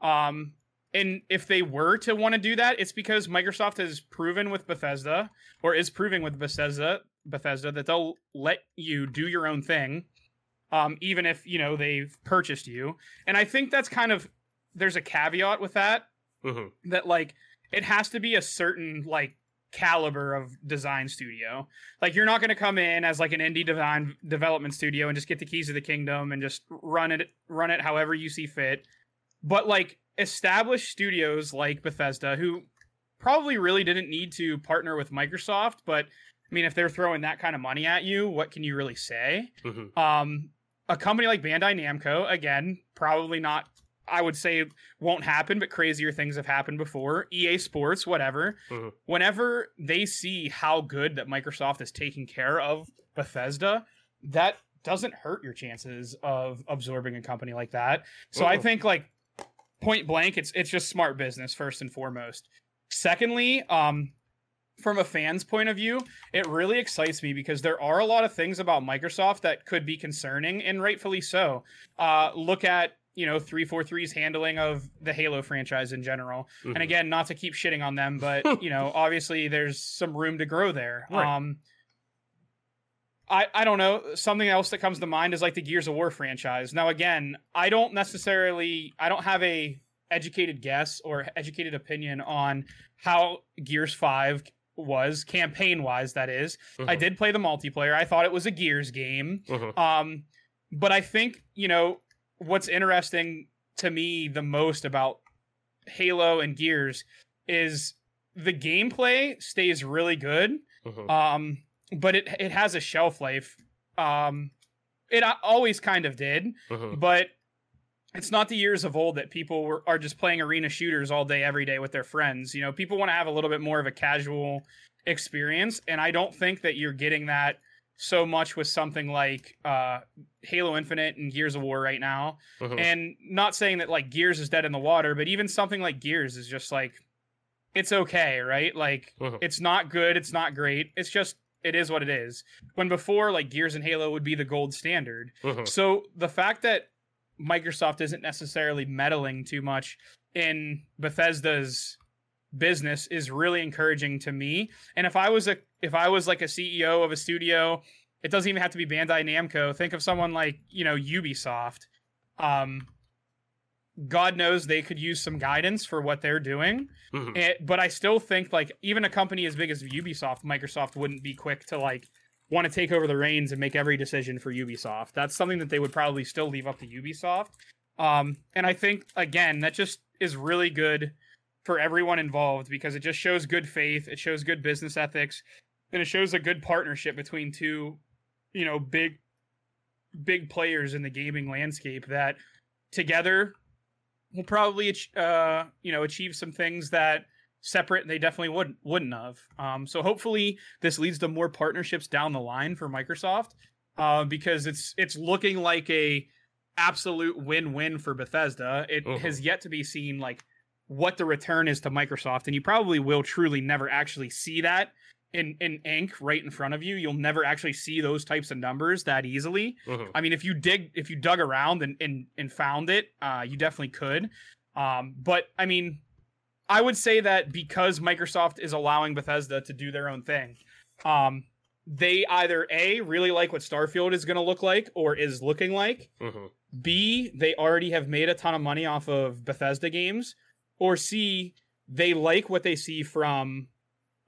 um, and if they were to want to do that it's because microsoft has proven with bethesda or is proving with bethesda bethesda that they'll let you do your own thing um, even if you know they've purchased you. And I think that's kind of there's a caveat with that mm-hmm. that like it has to be a certain like caliber of design studio. Like you're not going to come in as like an indie design development studio and just get the keys of the kingdom and just run it run it however you see fit. But like established studios like Bethesda who probably really didn't need to partner with Microsoft, but I mean if they're throwing that kind of money at you, what can you really say? Mm-hmm. Um a company like Bandai Namco, again, probably not I would say won't happen, but crazier things have happened before. EA Sports, whatever. Mm-hmm. Whenever they see how good that Microsoft is taking care of Bethesda, that doesn't hurt your chances of absorbing a company like that. So Ooh. I think like point blank, it's it's just smart business first and foremost. Secondly, um, from a fan's point of view, it really excites me because there are a lot of things about Microsoft that could be concerning, and rightfully so. Uh, look at you know 343's handling of the Halo franchise in general. Mm-hmm. And again, not to keep shitting on them, but you know, obviously there's some room to grow there. Right. Um I, I don't know. Something else that comes to mind is like the Gears of War franchise. Now again, I don't necessarily I don't have a educated guess or educated opinion on how Gears 5 was campaign wise that is. Mm-hmm. i did play the multiplayer i thought it was a gears game mm-hmm. um but i think you know what's interesting to me the most about halo and gears is the gameplay stays really good mm-hmm. um but it it has a shelf life um it always kind of did mm-hmm. but it's not the years of old that people were, are just playing arena shooters all day every day with their friends you know people want to have a little bit more of a casual experience and i don't think that you're getting that so much with something like uh, halo infinite and gears of war right now mm-hmm. and not saying that like gears is dead in the water but even something like gears is just like it's okay right like mm-hmm. it's not good it's not great it's just it is what it is when before like gears and halo would be the gold standard mm-hmm. so the fact that Microsoft isn't necessarily meddling too much in Bethesda's business is really encouraging to me. And if I was a if I was like a CEO of a studio, it doesn't even have to be Bandai Namco. Think of someone like, you know, Ubisoft. Um God knows they could use some guidance for what they're doing. Mhm. And, but I still think like even a company as big as Ubisoft, Microsoft wouldn't be quick to like want to take over the reins and make every decision for Ubisoft. That's something that they would probably still leave up to Ubisoft. Um, and I think again that just is really good for everyone involved because it just shows good faith, it shows good business ethics, and it shows a good partnership between two, you know, big big players in the gaming landscape that together will probably uh, you know achieve some things that separate they definitely wouldn't wouldn't have. Um, so hopefully this leads to more partnerships down the line for Microsoft uh, because it's it's looking like a absolute win-win for Bethesda. It Mhm. has yet to be seen like what the return is to Microsoft, and you probably will truly never actually see that in in ink right in front of you. You'll never actually see those types of numbers that easily. Mhm. I mean, if you dig, if you dug around and and, and found it, uh, you definitely could. Um, but I mean, I would say that because Microsoft is allowing Bethesda to do their own thing, um, they either a really like what Starfield is going to look like or is looking like. Mhm. B, they already have made a ton of money off of Bethesda games, or C, they like what they see from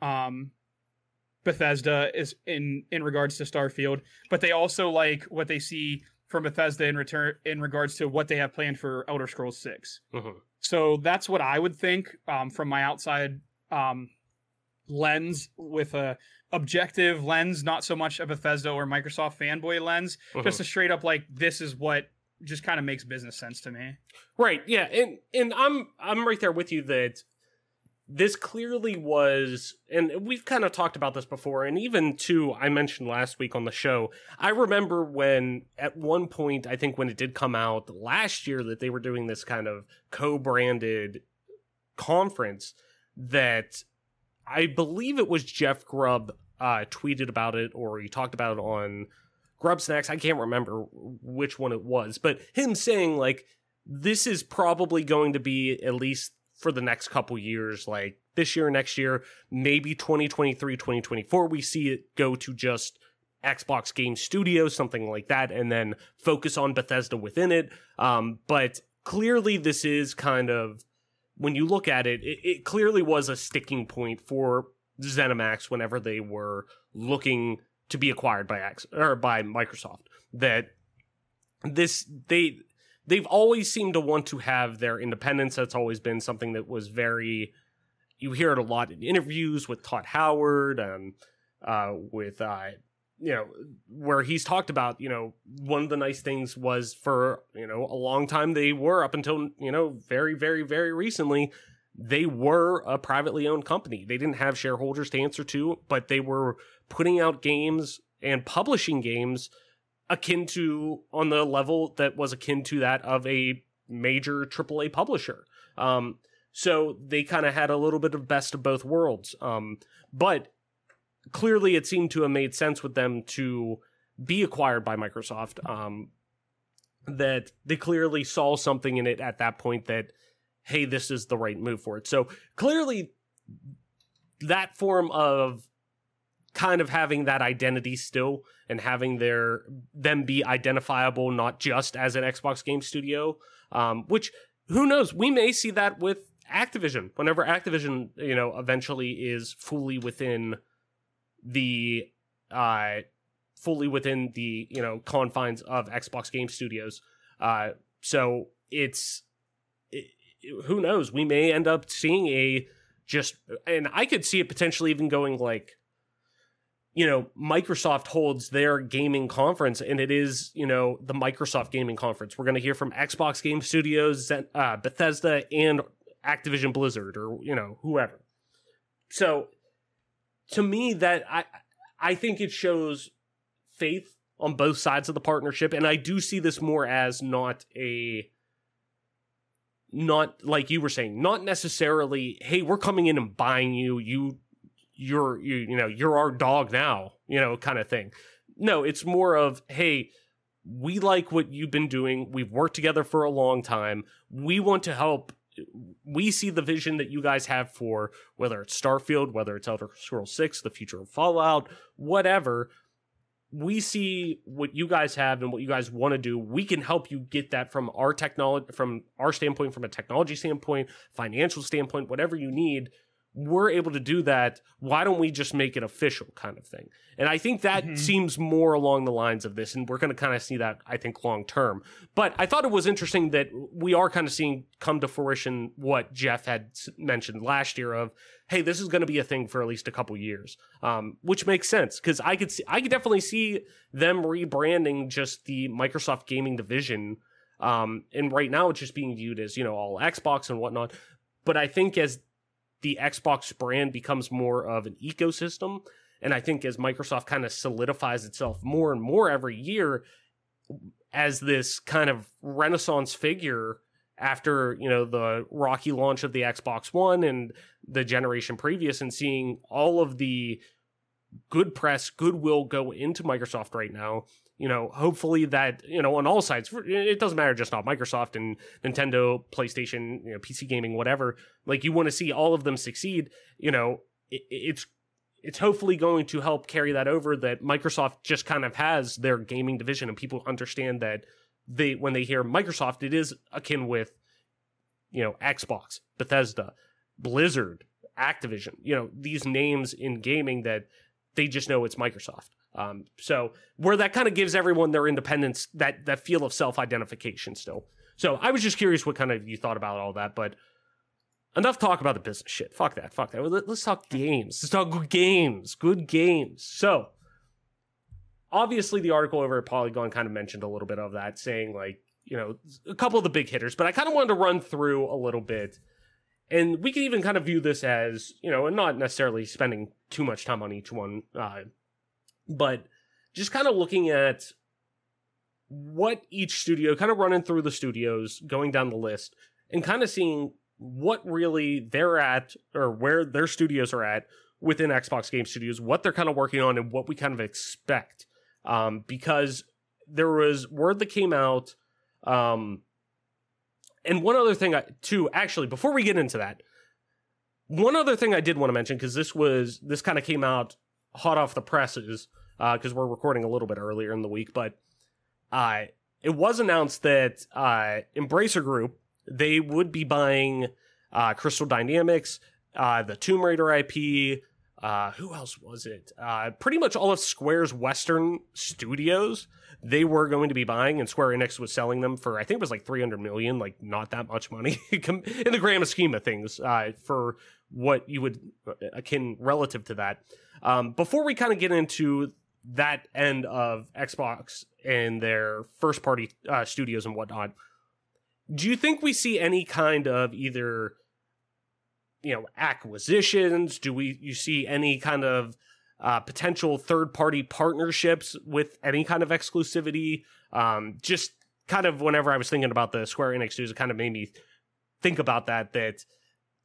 um Bethesda is in in regards to Starfield, but they also like what they see from Bethesda in return in regards to what they have planned for Elder Scrolls 6. Mhm. So that's what I would think um, from my outside um, lens with a objective lens, not so much a Bethesda or Microsoft fanboy lens, Mhm. just a straight up like this is what just kind of makes business sense to me. Right. Yeah. And and I'm I'm right there with you that this clearly was and we've kind of talked about this before and even too I mentioned last week on the show. I remember when at one point I think when it did come out last year that they were doing this kind of co-branded conference that I believe it was Jeff Grubb uh tweeted about it or he talked about it on Grubbsnax. I can't remember which one it was, but him saying like this is probably going to be at least for the next couple years, like this year, next year, maybe 2023, 2024, we see it go to just Xbox Game Studios, something like that, and then focus on Bethesda within it. Um, but clearly, this is kind of when you look at it, it, it clearly was a sticking point for ZeniMax whenever they were looking to be acquired by X or by Microsoft. That this they they've always seemed to want to have their independence. That's always been something that was very you hear it a lot in interviews with Todd Howard and uh, with uh, you know where he's talked about you know one of the nice things was for you know a long time they were up until you know very very very recently they were a privately owned company they didn't have shareholders to answer to but they were putting out games and publishing games akin to on the level that was akin to that of a major AAA publisher. Um, so they kind of had a little bit of best of both worlds. Um, but clearly, it seemed to have made sense with them to be acquired by Microsoft. Um, that they clearly saw something in it at that point that, hey, this is the right move for it. So clearly, that form of kind of having that identity still and having their them be identifiable not just as an Xbox game studio um, which who knows? We may see that with Activision. Whenever Activision you know eventually is fully within the uh fully within the you know confines of Xbox game studios. Uh so it's it, who knows? We may end up seeing a just and I could see it potentially even going like you know, Microsoft holds their gaming conference, and it is, you know, the Microsoft Gaming Conference. We're going to hear from Xbox Game Studios, Zen- uh, Bethesda, and Activision Blizzard, or you know, whoever. So, to me, that I I think it shows faith on both sides of the partnership, and I do see this more as not a not like you were saying, not necessarily, hey, we're coming in and buying you, you you're you, you know you're our dog now you know kind of thing no it's more of hey we like what you've been doing we've worked together for a long time we want to help we see the vision that you guys have for whether it's starfield whether it's elder scrolls 6 the future of fallout whatever we see what you guys have and what you guys want to do. We can help you get that from our technology, from our standpoint, from a technology standpoint, financial standpoint, whatever you need. We're able to do that. Why don't we just make it official, kind of thing? And I think that Mhm. seems more along the lines of this, and we're going to kind of see that, I think, long term. But I thought it was interesting that we are kind of seeing come to fruition what Jeff had mentioned last year of, hey, this is going to be a thing for at least a couple years, um, which makes sense because I could see, I could definitely see them rebranding just the Microsoft gaming division. Um, and right now it's just being viewed as you know all Xbox and whatnot. But I think as the Xbox brand becomes more of an ecosystem, and I think as Microsoft kind of solidifies itself more and more every year as this kind of renaissance figure after you know the rocky launch of the Xbox One and the generation previous and seeing all of the good press goodwill go into Microsoft right now you know hopefully that you know on all sides it doesn't matter just not Microsoft and Nintendo PlayStation you know PC gaming whatever like you want to see all of them succeed you know it, it's it's hopefully going to help carry that over that Microsoft just kind of has their gaming division and people understand that they when they hear Microsoft it is akin with you know Xbox, Bethesda, Blizzard, Activision, you know these names in gaming that they just know it's Microsoft. Um, so where that kind of gives everyone their independence, that that feel of self identification still. So I was just curious what kind of you thought about all that, but enough talk about the business shit. Fuck that. Fuck that. Let- Let's talk games. Let's talk good games. Good games. So obviously the article over at Polygon kind of mentioned a little bit of that, saying like, you know, a couple of the big hitters, but I kind of wanted to run through a little bit. And we can even kind of view this as, you know, and not necessarily spending too much time on each one, uh, but just kind of looking at what each studio, kind of running through the studios, going down the list, and kind of seeing what really they're at or where their studios are at within Xbox Game Studios, what they're kind of working on, and what we kind of expect. Um, because there was word that came out, um, and one other thing, I, too, actually, before we get into that, one other thing I did want to mention because this was this kind of came out hot off the presses because we're recording a little bit earlier in the week, but uh, it was announced that uh, Embracer Group they would be buying uh, Crystal Dynamics, uh, the Tomb Raider IP. Uh, who else was it? Uh, pretty much all of Square's Western studios they were going to be buying, and Square Enix was selling them for I think it was like three hundred million, like not that much money in the grand scheme of things uh, for what you would uh, akin relative to that. Um, before we kind of get into that end of Xbox and their first party uh, studios and whatnot, do you think we see any kind of either you know acquisitions? Do we you see any kind of uh, potential third party partnerships with any kind of exclusivity? Um, just kind of whenever I was thinking about the Square Enix news, it kind of made me think about that. That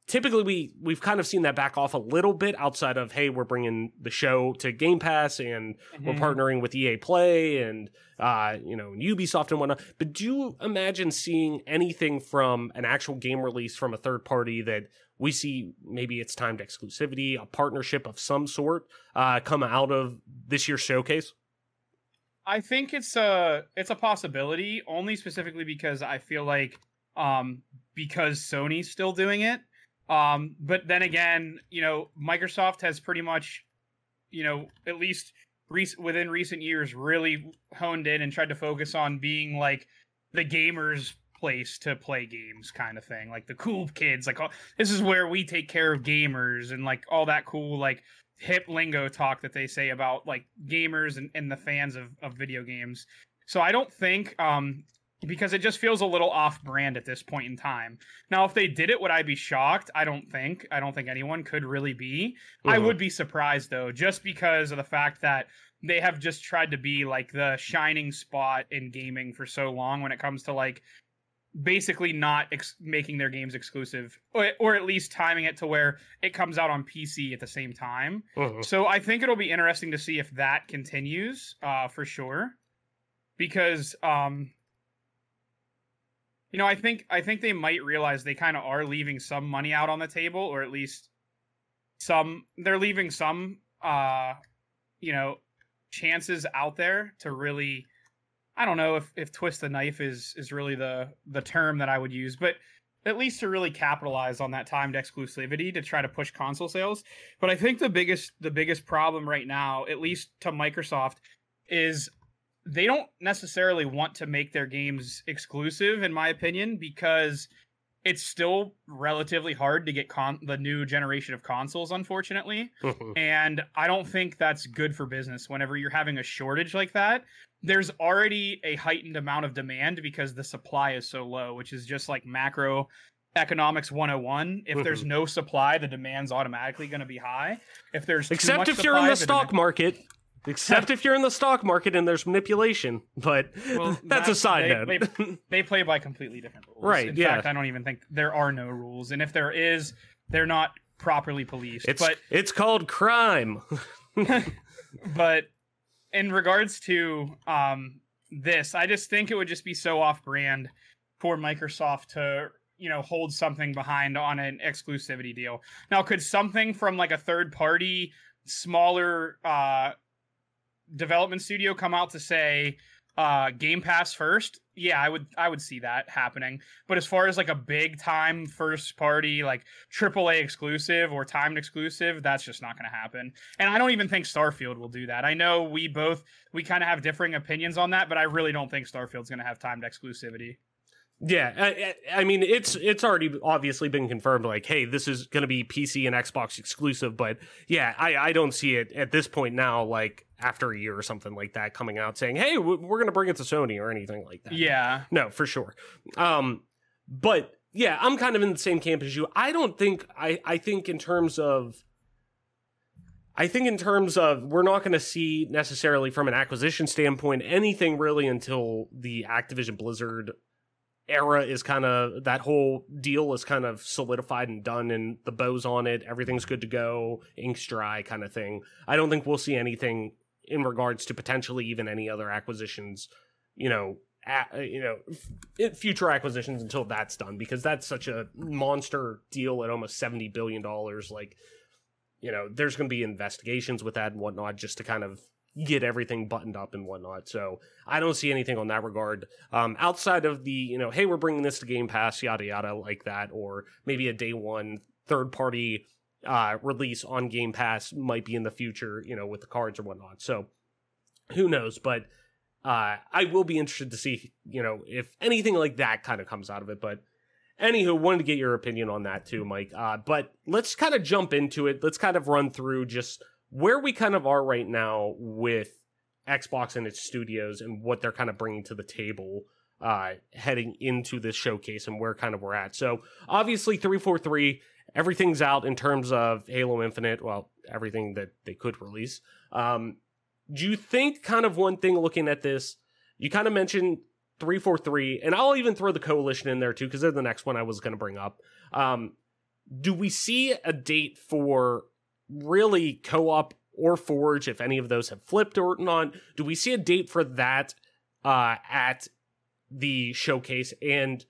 typically we we've kind of seen that back off a little bit outside of hey we're bringing the show to game pass and we're Mhm. partnering with ea play and uh you know and ubisoft and whatnot but do you imagine seeing anything from an actual game release from a third party that we see maybe it's timed exclusivity a partnership of some sort uh come out of this year's showcase I think it's a it's a possibility only specifically because I feel like um because Sony's still doing it. Um but then again, you know, Microsoft has pretty much you know, at least rec- within recent years really honed in and tried to focus on being like the gamers place to play games kind of thing. Like the cool kids like oh, this is where we take care of gamers and like all that cool like hip lingo talk that they say about like gamers and, and the fans of, of video games. So I don't think um because it just feels a little off brand at this point in time. Now if they did it would I be shocked? I don't think. I don't think anyone could really be. I Mhm. would be surprised though just because of the fact that they have just tried to be like the shining spot in gaming for so long when it comes to like basically not ex- making their games exclusive or, or at least timing it to where it comes out on PC at the same time. Mhm. So I think it'll be interesting to see if that continues, uh, for sure, because um, you know, I think I think they might realize they kind of are leaving some money out on the table, or at least some they're leaving some, uh, you know, chances out there to really I don't know if, if twist the knife is is really the the term that I would use, but at least to really capitalize on that timed exclusivity to try to push console sales. But I think the biggest the biggest problem right now, at least to Microsoft, is they don't necessarily want to make their games exclusive, in my opinion, because it's still relatively hard to get con- the new generation of consoles, unfortunately. and I don't think that's good for business whenever you're having a shortage like that. There's already a heightened amount of demand because the supply is so low, which is just like macro economics 101 if there's mm-hmm. no supply the demand's automatically going to be high if there's Except if you're in supply, the stock demand- market. Except if you're in the stock market and there's manipulation. But Well, that's a side they- note. they- they play by completely different rules. Right, In yeah. fact, I don't even think there are no rules, and if there is, they're not properly policed. it's but it's called crime. but in regards to um this, I just think it would just be so off-brand for Microsoft to you know hold something behind on an exclusivity deal. Now, could something from like a third party, smaller uh development studio come out to say uh game pass first yeah i would i would see that happening but as far as like a big time first party like aaa exclusive or timed exclusive that's just not going to happen and i don't even think starfield will do that i know we both we kind of have differing opinions on that but i really don't think starfield's going to have timed exclusivity Yeah, I, I mean it's it's already obviously been confirmed. Like, hey, this is going to be PC and Xbox exclusive. But yeah, I I don't see it at this point now. Like after a year or something like that, coming out saying, hey, we're going to bring it to Sony or anything like that. yeah no, for sure. Um, but yeah, I'm kind of in the same camp as you. I don't think I I think in terms of. I think in terms of we're not going to see necessarily from an acquisition standpoint anything really until the Activision Blizzard era is kind of that whole deal is kind of solidified and done and the bows on it everything's good to go ink's dry kind of thing i don't think we'll see anything in regards to potentially even any other acquisitions you know a, you know f- future acquisitions until that's done because that's such a monster deal at almost 70 billion dollars like you know there's going to be investigations with that and whatnot just to kind of get everything buttoned up and whatnot so I don't see anything on that regard. Um, outside of the, you know, hey, we're bringing this to Game Pass, yada yada, like that, or maybe a day one third party uh, release on Game Pass might be in the future, you know, with the cards or whatnot. So who knows? But uh, I will be interested to see, you know, if anything like that kind of comes out of it. But anywho, wanted to get your opinion on that too, Mike. Uh, but let's kind of jump into it. Let's kind of run through just where we kind of are right now with Xbox and its studios and what they're kind of bringing to the table uh, heading into this showcase and where kind of we're at. So obviously 343, everything's out in terms of Halo Infinite, well, everything that they could release. Um, do you think kind of one thing looking at this, you kind of mentioned 343, and I'll even throw the coalition in there too, because they're the next one I was going to bring up. Um, do we see a date for really co-op or Forge, if any of those have flipped or not. Do we see a date for that uh, at the showcase? And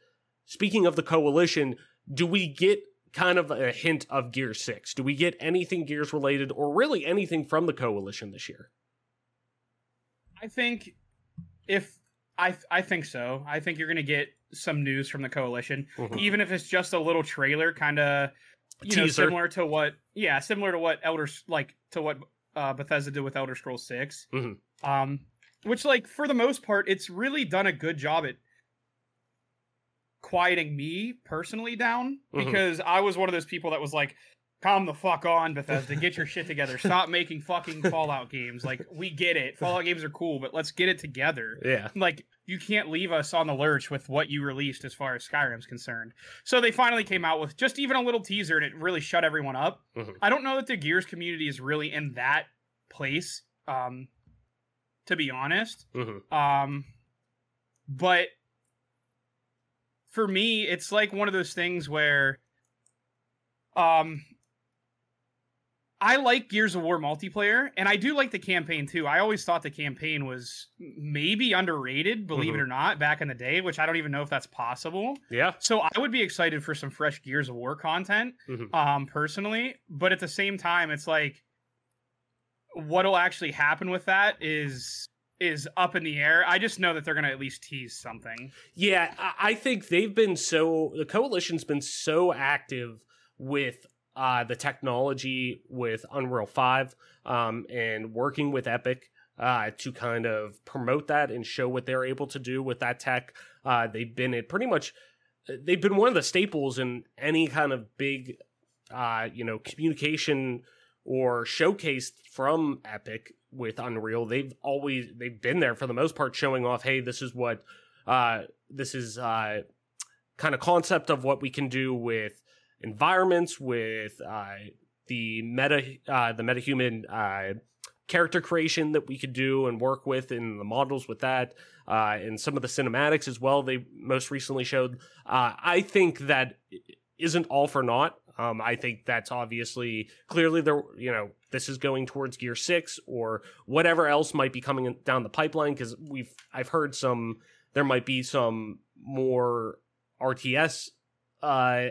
speaking of the coalition, do we get kind of a hint of Gear 6? Do we get anything Gears related or really anything from the coalition this year? I think if I I think so. I think you're going to get some news from the coalition, Mhm. even if it's just a little trailer, kind of you know similar to what yeah similar to what Elder like to what uh, Bethesda did with Elder Scrolls 6 Mhm. Um, which like for the most part, it's really done a good job at quieting me personally down Mhm. because I was one of those people that was like. Calm the fuck on, Bethesda. Get your shit together. Stop making fucking Fallout games. Like, we get it. Fallout games are cool, but let's get it together Yeah. like you can't leave us on the lurch with what you released as far as Skyrim's concerned. So they finally came out with just even a little teaser and it really shut everyone up. Mhm. I don't know that the Gears community is really in that place um to be honest. hmm Um but for me it's like one of those things where um I like Gears of War multiplayer, and I do like the campaign too. I always thought the campaign was maybe underrated, believe Mhm. it or not, back in the day, which I don't even know if that's possible. Yeah. So I would be excited for some fresh Gears of War content, Mhm. um, personally. But at the same time, it's like, what'll actually happen with that is is up in the air. I just know that they're going to at least tease something. Yeah, I, think they've been so the coalition's been so active with uh, the technology with Unreal Five um, and working with Epic uh, to kind of promote that and show what they're able to do with that tech. Uh, they've been at pretty much they've been one of the staples in any kind of big uh, you know communication or showcased from Epic with Unreal. They've always they've been there for the most part, showing off, hey, this is what uh, this is uh, kind of concept of what we can do with environments, with uh, the meta uh, the metahuman uh, character creation that we could do and work with in the models with that uh, and some of the cinematics as well they most recently showed uh, i think that isn't all for naught um, I think that's obviously clearly there. You know, this is going towards Gear Six or whatever else might be coming down the pipeline because we've I've heard some there might be some more RTS, uh,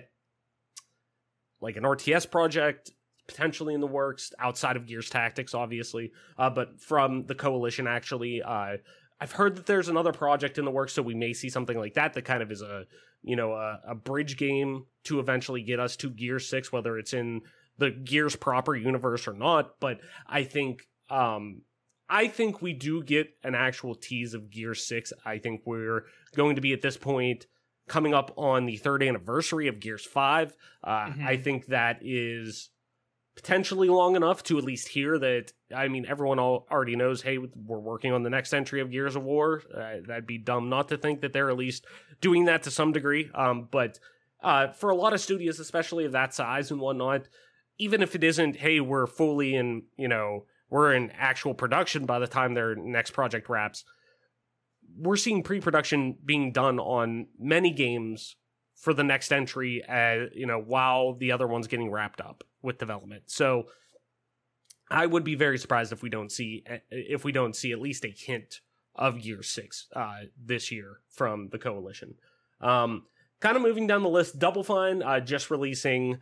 like an RTS project potentially in the works outside of Gears Tactics, obviously, uh, but from the coalition actually. Uh, I've heard that there's another project in the works, so we may see something like that that kind of is a you know a, a bridge game to eventually get us to Gear Six, whether it's in the Gears proper universe or not. But I think um, I think we do get an actual tease of Gear Six. I think we're going to be at this point coming up on the third anniversary of Gears Five. Uh, mm-hmm. I think that is potentially long enough to at least hear that. I mean, everyone all already knows, hey, we're working on the next entry of Gears of War. Uh, that'd be dumb not to think that they're at least doing that to some degree. Um, but uh, for a lot of studios, especially of that size and whatnot, even if it isn't, hey, we're fully in, you know, we're in actual production by the time their next project wraps. We're seeing pre-production being done on many games for the next entry, uh, you know, while the other one's getting wrapped up with development. So I would be very surprised if we don't see if we don't see at least a hint of Gear Six uh, this year from the coalition. Um, kind of moving down the list, Double Fine uh, just releasing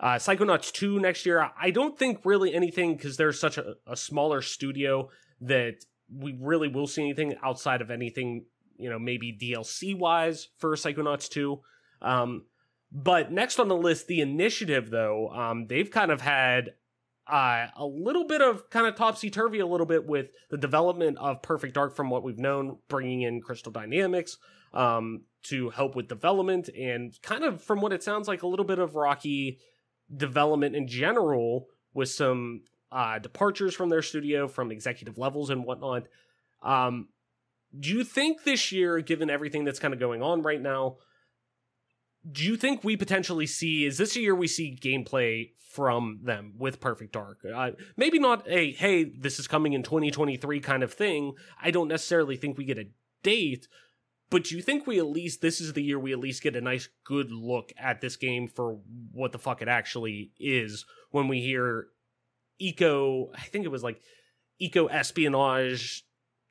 uh, Psychonauts 2 next year. I don't think really anything because there's such a, a, smaller studio that we really will see anything outside of anything, you know, maybe DLC wise for Psychonauts 2. Um, but next on the list, the initiative, though, um, they've kind of had uh, a little bit of kind of topsy turvy, a little bit with the development of Perfect Dark from what we've known, bringing in Crystal Dynamics um, to help with development, and kind of from what it sounds like, a little bit of rocky development in general with some uh, departures from their studio, from executive levels and whatnot. Um, do you think this year, given everything that's kind of going on right now, do you think we potentially see is this a year we see gameplay from them with perfect dark uh, maybe not a hey this is coming in 2023 kind of thing i don't necessarily think we get a date but do you think we at least this is the year we at least get a nice good look at this game for what the fuck it actually is when we hear eco i think it was like eco espionage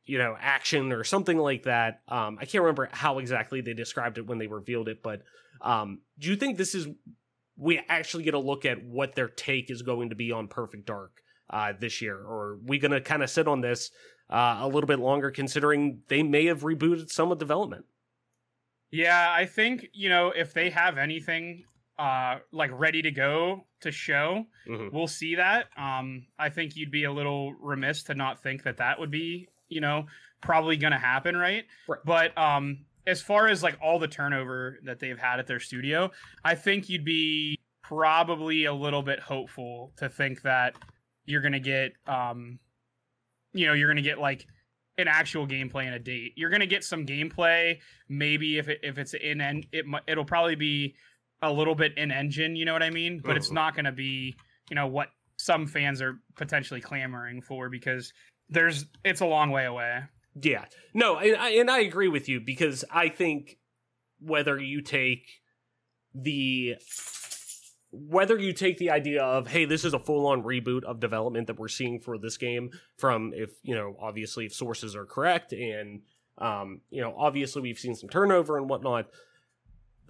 you know action or something like that. Um i can't remember how exactly they described it when they revealed it but um, do you think this is we actually get a look at what their take is going to be on Perfect Dark uh, this year, or are we to kind of sit on this uh, a little bit longer, considering they may have rebooted some of development? Yeah, I think you know if they have anything uh, like ready to go to show, mm-hmm. we'll see that. Um, I think you'd be a little remiss to not think that that would be you know probably going to happen, right? right? But um, as far as like all the turnover that they've had at their studio, I think you'd be probably a little bit hopeful to think that you're going to get um you know, you're going to get like an actual gameplay and a date. You're going to get some gameplay maybe if it if it's in and it it'll probably be a little bit in engine, you know what I mean? But it's oh. not going to be, you know, what some fans are potentially clamoring for because there's it's a long way away. Yeah, no, and I, and I agree with you because I think whether you take the whether you take the idea of hey this is a full-on reboot of development that we're seeing for this game from if you know obviously if sources are correct and um you know obviously we've seen some turnover and whatnot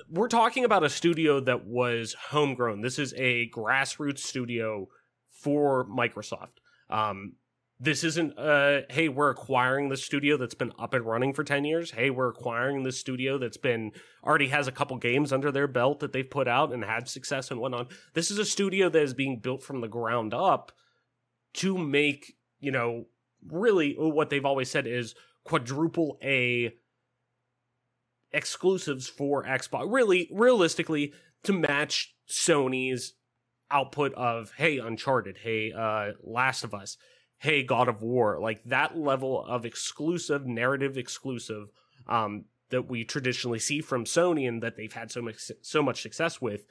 we're talking about a studio that was homegrown. This is a grassroots studio for microsoft. Um, this isn't uh hey we're acquiring the studio that's been up and running for 10 years. Hey we're acquiring the studio that's been already has a couple games under their belt that they've put out and had success and whatnot. This is a studio that is being built from the ground up to make you know really what they've always said is quadruple a exclusives for xbox. Really realistically to match sony's output of hey uncharted hey uh last of us hey god of war like that level of exclusive narrative exclusive um that we traditionally see from sony and that they've had so much so much success with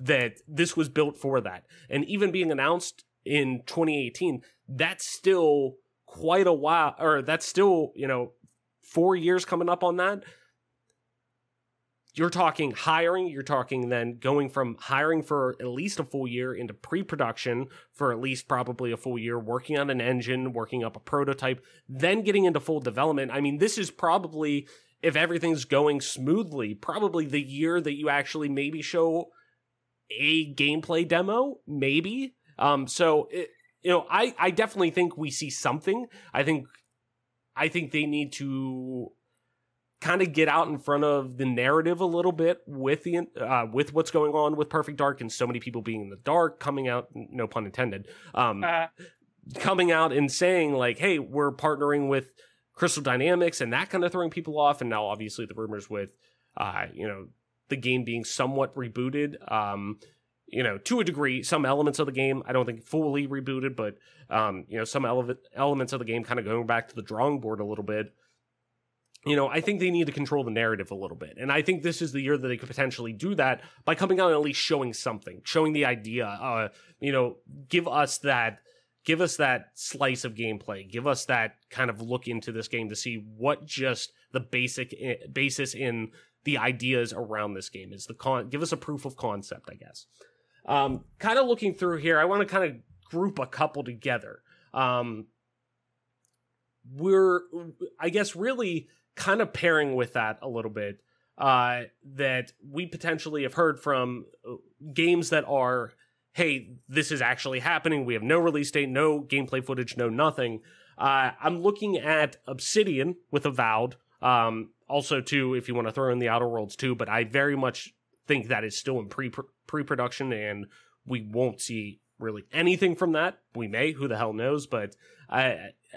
that this was built for that. And even being announced in 2018 that's still quite a while or that's still you know four years coming up on that you're talking hiring you're talking then going from hiring for at least a full year into pre-production for at least probably a full year working on an engine working up a prototype then getting into full development. I mean this is probably if everything's going smoothly probably the year that you actually maybe show a gameplay demo maybe. Um so it, you know i i definitely think we see something. I think i think they need to kind of get out in front of the narrative a little bit with the uh, with what's going on with Perfect Dark and so many people being in the dark, coming out, no pun intended, um, Uh, coming out and saying like, "Hey, we're partnering with Crystal Dynamics," and that kind of throwing people off. And now, obviously, the rumors with, uh, you know, the game being somewhat rebooted. Um, you know, to a degree, some elements of the game, I don't think fully rebooted, but um, you know, some ele- elements of the game kind of going back to the drawing board a little bit you know, I think they need to control the narrative a little bit. And I think this is the year that they could potentially do that by coming out and at least showing something, showing the idea, uh, you know, give us that give us that slice of gameplay, give us that kind of look into this game to see what just the basic eh, basis in the ideas around this game is the con give us a proof of concept, I guess. Um, kind of looking through here, I want to kind of group a couple together. Um, we're, I guess, really kind of pairing with that a little bit uh, that we potentially have heard from uh, games that are hey this is actually happening. We have no release date no gameplay footage no nothing. Uh, i'm looking at obsidian with avowed um, also too if you want to throw in the outer worlds too but i very much think that is still in pre pre-production and we won't see really anything from that we may who the hell knows but i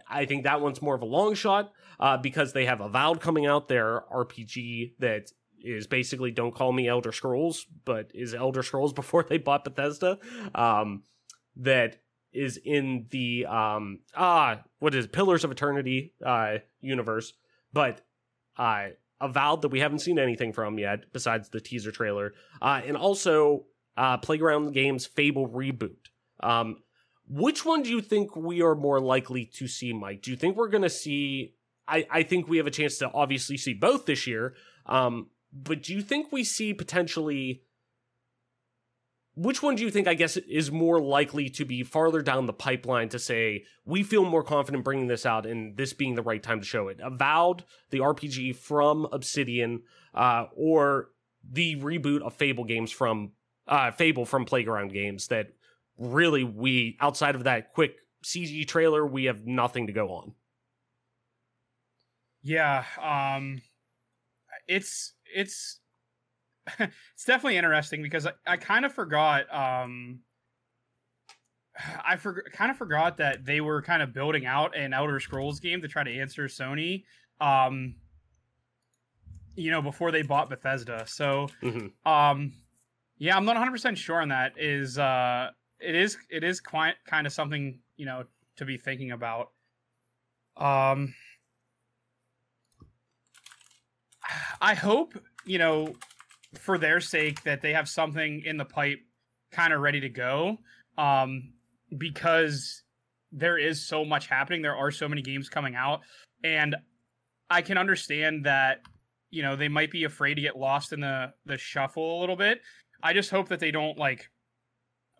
i think that one's more of a long shot uh, because they have Avowed coming out, their RPG that is basically Don't Call Me Elder Scrolls, but is Elder Scrolls before they bought Bethesda. Um, that is in the um ah what is it, Pillars of Eternity uh universe, but uh Avowed that we haven't seen anything from yet besides the teaser trailer, uh, and also uh, Playground Games Fable reboot. Um, which one do you think we are more likely to see, Mike? Do you think we're going to see I, I think we have a chance to obviously see both this year. Um, but do you think we see potentially which one do you think I guess is more likely to be farther down the pipeline to say we feel more confident bringing this out and this being the right time to show it? Avowed, the RPG from Obsidian, uh, or the reboot of Fable games from uh, Fable from Playground Games that really we outside of that quick CG trailer we have nothing to go on. Yeah, um it's it's it's definitely interesting because I, I kind of forgot um I for, kind of forgot that they were kind of building out an Elder Scrolls game to try to answer Sony um you know before they bought Bethesda. So Mm-hmm. um yeah, I'm not 100% sure on that is uh it is it is quite kind of something, you know, to be thinking about. Um I hope, you know, for their sake that they have something in the pipe kind of ready to go. Um, because there is so much happening. There are so many games coming out. And I can understand that, you know, they might be afraid to get lost in the the shuffle a little bit. I just hope that they don't like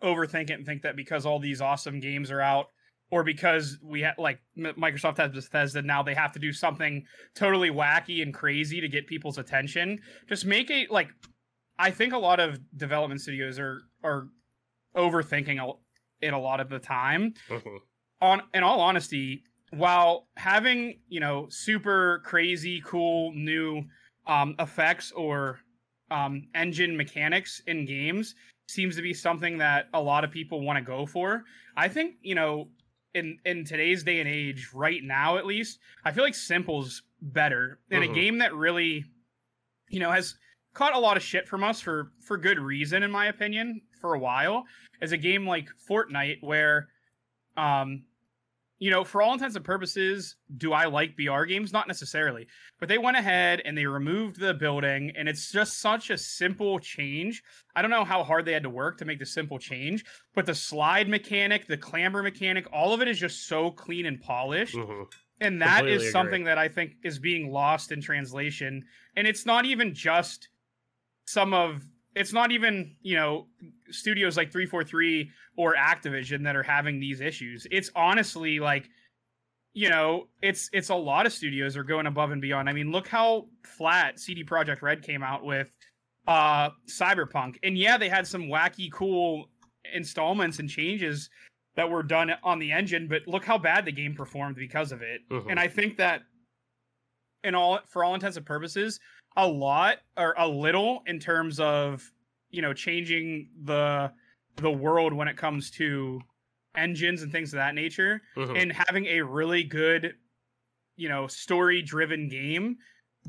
overthink it and think that because all these awesome games are out or because we have like M- Microsoft has Bethesda now they have to do something totally wacky and crazy to get people's attention. Just make it like I think a lot of development studios are are overthinking it a lot of the time. Mhm. on in all honesty, while having you know super crazy cool new um, effects or um, engine mechanics in games seems to be something that a lot of people want to go for. I think you know in in today's day and age, right now at least, I feel like simple's better in Mhm. a game that really you know has caught a lot of shit from us for for good reason in my opinion for a while is a game like Fortnite where um you know for all intents and purposes do I like BR games not necessarily but they went ahead and they removed the building and it's just such a simple change I don't know how hard they had to work to make the simple change but the slide mechanic the clamber mechanic all of it is just so clean and polished Mhm. and that Completely is agree. something that I think is being lost in translation. And it's not even just some of it's not even, you know, studios like 343 or Activision that are having these issues. It's honestly like you know, it's it's a lot of studios are going above and beyond. I mean, look how flat CD Projekt Red came out with uh Cyberpunk. And yeah, they had some wacky cool installments and changes that were done on the engine, but look how bad the game performed because of it. Mhm. And I think that in all for all intents and purposes, a lot or a little in terms of, you know, changing the the world when it comes to engines and things of that nature Mhm. and having a really good you know story driven game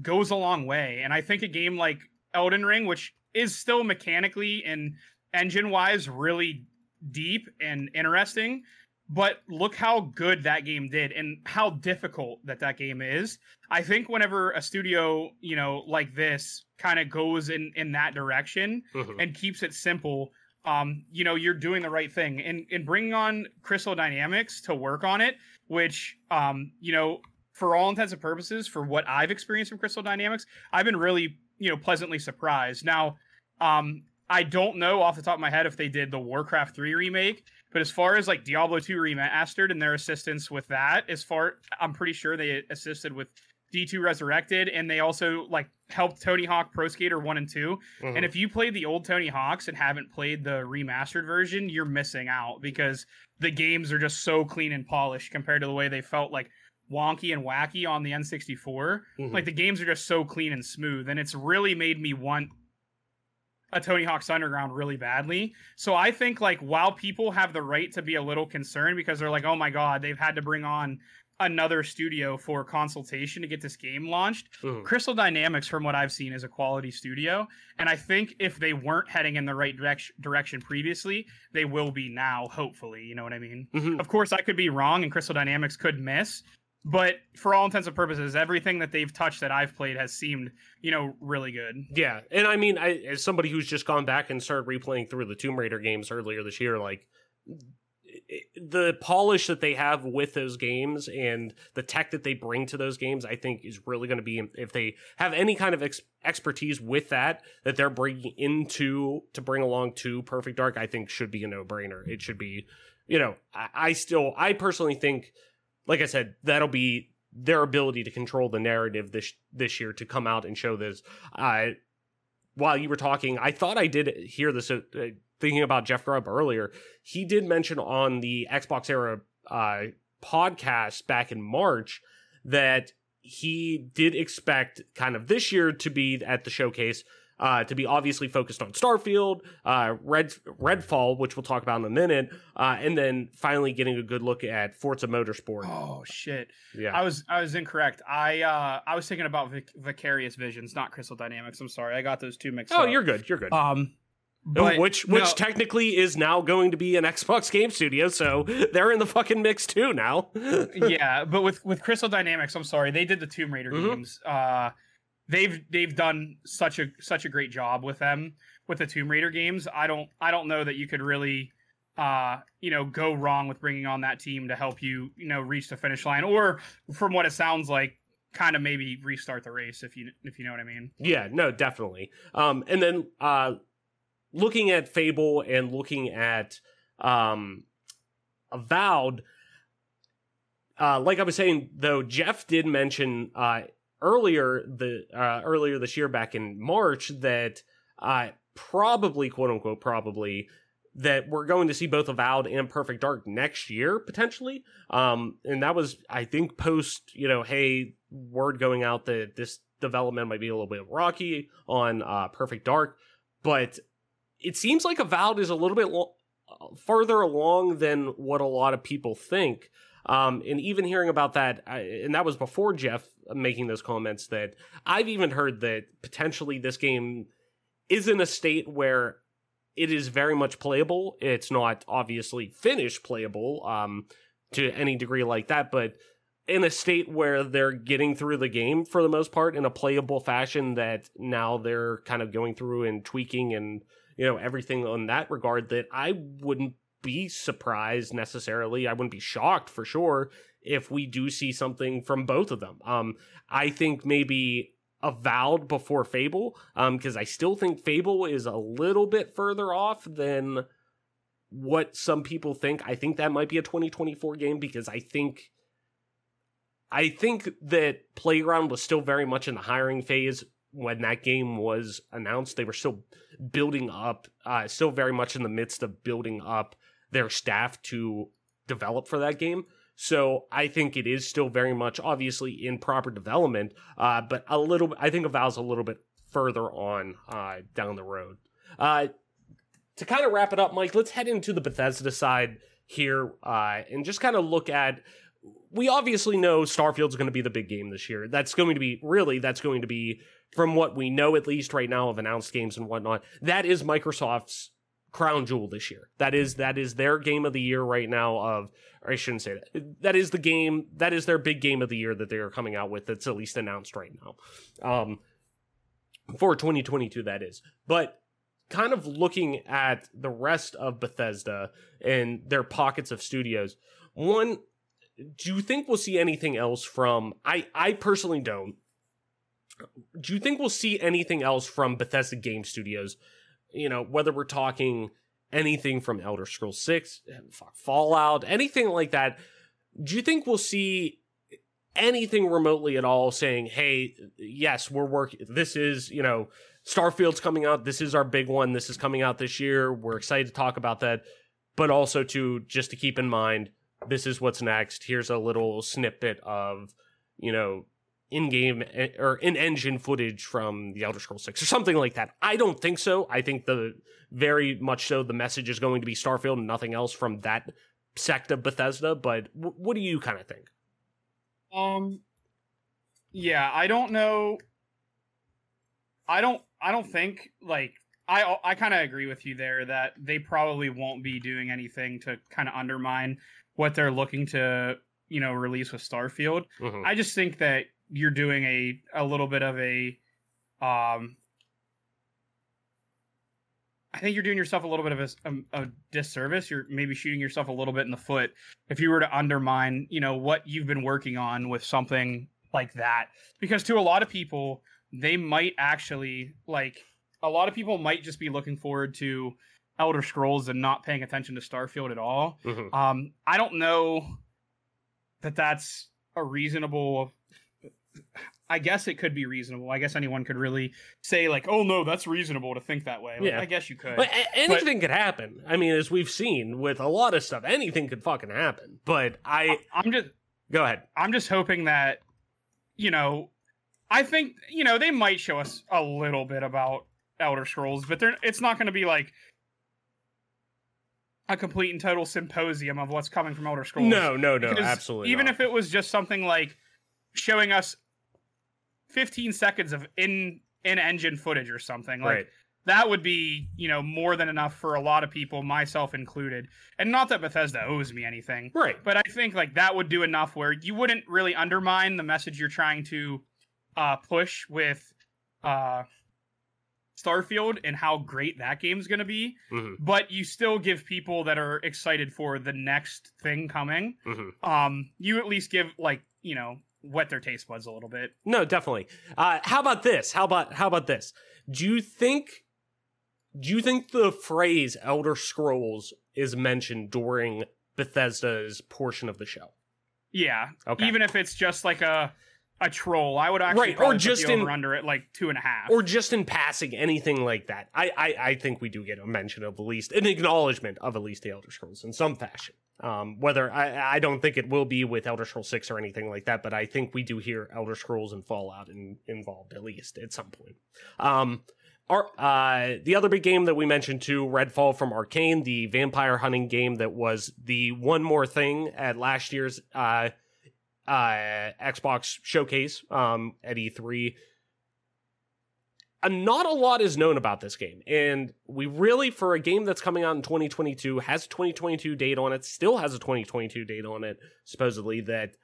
goes a long way and i think a game like elden ring which is still mechanically and engine wise really deep and interesting but look how good that game did and how difficult that that game is i think whenever a studio you know like this kind of goes in in that direction Mhm. and keeps it simple um, you know, you're doing the right thing. And and bringing on Crystal Dynamics to work on it, which um, you know, for all intents and purposes, for what I've experienced from Crystal Dynamics, I've been really, you know, pleasantly surprised. Now, um, I don't know off the top of my head if they did the Warcraft 3 remake, but as far as like Diablo 2 remastered and their assistance with that, as far I'm pretty sure they assisted with D2 Resurrected and they also like helped Tony Hawk Pro Skater 1 and 2. Mhm. And if you played the old Tony Hawks and haven't played the remastered version, you're missing out because the games are just so clean and polished compared to the way they felt like wonky and wacky on the N64. Mhm. Like the games are just so clean and smooth, and it's really made me want a Tony Hawk's Underground really badly. So I think like while people have the right to be a little concerned because they're like, oh my god, they've had to bring on another studio for consultation to get this game launched. Mhm. Crystal Dynamics, from what I've seen, is a quality studio, and I think if they weren't heading in the right direc- direction previously, they will be now. Hopefully, you know what I mean. Mhm. Of course, I could be wrong, and Crystal Dynamics could miss, but for all intents and purposes, everything that they've touched that I've played has seemed, you know, really good. Yeah, and I mean, I, as somebody who's just gone back and started replaying through the Tomb Raider games earlier this year, like the polish that they have with those games and the tech that they bring to those games, I think is really going to be if they have any kind of ex- expertise with that that they're bringing into to bring along to Perfect Dark. I think should be a no brainer. It should be, you know, I, I still, I personally think, like I said, that'll be their ability to control the narrative this this year to come out and show this. Uh, while you were talking, I thought I did hear this. Uh, thinking about Jeff Grubb earlier, he did mention on the Xbox Era uh, podcast back in March that he did expect kind of this year to be at the showcase. Uh, to be obviously focused on Starfield, uh, Red Redfall, which we'll talk about in a minute, uh, and then finally getting a good look at Forza Motorsport. Oh shit! yeah, I was I was incorrect. I uh I was thinking about Vic- Vicarious Visions, not Crystal Dynamics. I'm sorry, I got those two mixed up. oh, up. you're good. You're good. um, but which which no. technically is now going to be an Xbox Game Studio, so they're in the fucking mix too now. yeah, but with with Crystal Dynamics, I'm sorry, they did the Tomb Raider Mhm. games. Uh, they've they've done such a such a great job with them with the Tomb Raider games. I don't I don't know that you could really uh you know go wrong with bringing on that team to help you you know reach the finish line or from what it sounds like kind of maybe restart the race if you if you know what I mean. yeah, no, definitely. Um, and then uh, looking at Fable and looking at um, Avowed, uh, like I was saying though, Jeff did mention uh, earlier the uh, earlier this year back in March that uh, probably quote unquote probably that we're going to see both Avowed and Perfect Dark next year potentially. Um, and that was, I think, post you know, hey, word going out that this development might be a little bit rocky on uh, Perfect Dark, but it seems like Avowed is a little bit lo- further along than what a lot of people think. Um, and even hearing about that, I, and that was before Jeff making those comments, that I've even heard that potentially this game is in a state where it is very much playable. It's not obviously finished playable um, to any degree like that, but in a state where they're getting through the game for the most part in a playable fashion that now they're kind of going through and tweaking and you know everything on that regard that I wouldn't be surprised necessarily. I wouldn't be shocked for sure if we do see something from both of them. Um, I think maybe avowed before Fable, um, because I still think Fable is a little bit further off than what some people think. I think that might be a 2024 game because I think I think that Playground was still very much in the hiring phase when that game was announced. They were still building up, uh, still very much in the midst of building up their staff to develop for that game. So I think it is still very much obviously in proper development, uh, but a little. I think Avowed's a little bit further on uh, down the road. Uh, to kind of wrap it up, Mike, let's head into the Bethesda side here uh, and just kind of look at. We obviously know Starfield's going to be the big game this year. That's going to be really that's going to be from what we know at least right now of announced games and whatnot. That is Microsoft's crown jewel this year. That is that is their game of the year right now. Of I shouldn't say that. That is the game. That is their big game of the year that they are coming out with. That's at least announced right now. Um, for 2022, that is. But kind of looking at the rest of Bethesda and their pockets of studios, one, do you think we'll see anything else from? I I personally don't. Do you think we'll see anything else from Bethesda Game Studios? You know, whether we're talking anything from Elder Scrolls 6, Fallout, anything like that. Do you think we'll see anything remotely at all saying, hey, yes, we're working, this is, you know, Starfield's coming out, this is our big one, this is coming out this year, we're excited to talk about that, but also to just to keep in mind, this is what's next. Here's a little snippet of, you know, in-game eh, or in-engine footage from the Elder Scrolls 6 or something like that. I don't think so. I think the very much so the message is going to be Starfield and nothing else from that sect of Bethesda, but w- what do you kind of think? Um yeah, I don't know I don't I don't think like I I kind of agree with you there that they probably won't be doing anything to kind of undermine what they're looking to, you know, release with Starfield. Mhm. I just think that you're doing a a little bit of a um I think you're doing yourself a little bit of a, a, a, disservice. You're maybe shooting yourself a little bit in the foot if you were to undermine, you know, what you've been working on with something like that. Because to a lot of people, they might actually like a lot of people might just be looking forward to Elder Scrolls and not paying attention to Starfield at all. Mhm. Um, I don't know that that's a reasonable. I guess it could be reasonable. I guess anyone could really say like, "Oh no, that's reasonable to think that way." Like, Yeah. I guess you could. But a- anything could happen. I mean, as we've seen with a lot of stuff, anything could fucking happen. But I I'm just go ahead. I'm just hoping that you know, I think you know they might show us a little bit about Elder Scrolls, but they're it's not going to be like a complete and total symposium of what's coming from Elder Scrolls. No, no, no, Because absolutely. Even not. if it was just something like showing us 15 seconds of in in engine footage or something like right, that would be you know more than enough for a lot of people myself included and not that bethesda owes me anything right, but i think like that would do enough where you wouldn't really undermine the message you're trying to uh push with uh starfield and how great that game's going to be hmm but you still give people that are excited for the next thing coming hmm um you at least give like you know wet their taste buds a little bit No, definitely. Uh, how about this? How about how about this? Do you think? Do you think the phrase "Elder Scrolls" is mentioned during Bethesda's portion of the show? yeah Okay. even if it's just like a a troll. I would actually Right, or just in- under at like two and a half. or just in passing, anything like that. I, I, I think we do get a mention of at least an acknowledgement of at least the Elder Scrolls in some fashion. Um, whether I, I don't think it will be with Elder Scrolls Six or anything like that, but I think we do hear Elder Scrolls and Fallout in, involved at least at some point. Um, our, uh, the other big game that we mentioned too, Redfall from Arkane, the vampire hunting game that was the one more thing at last year's uh, uh, Xbox showcase um, at E3. Uh, not a lot is known about this game, and we really, for a game that's coming out in 2022, has a 2022 date on it, still has a 2022 date on it, supposedly, that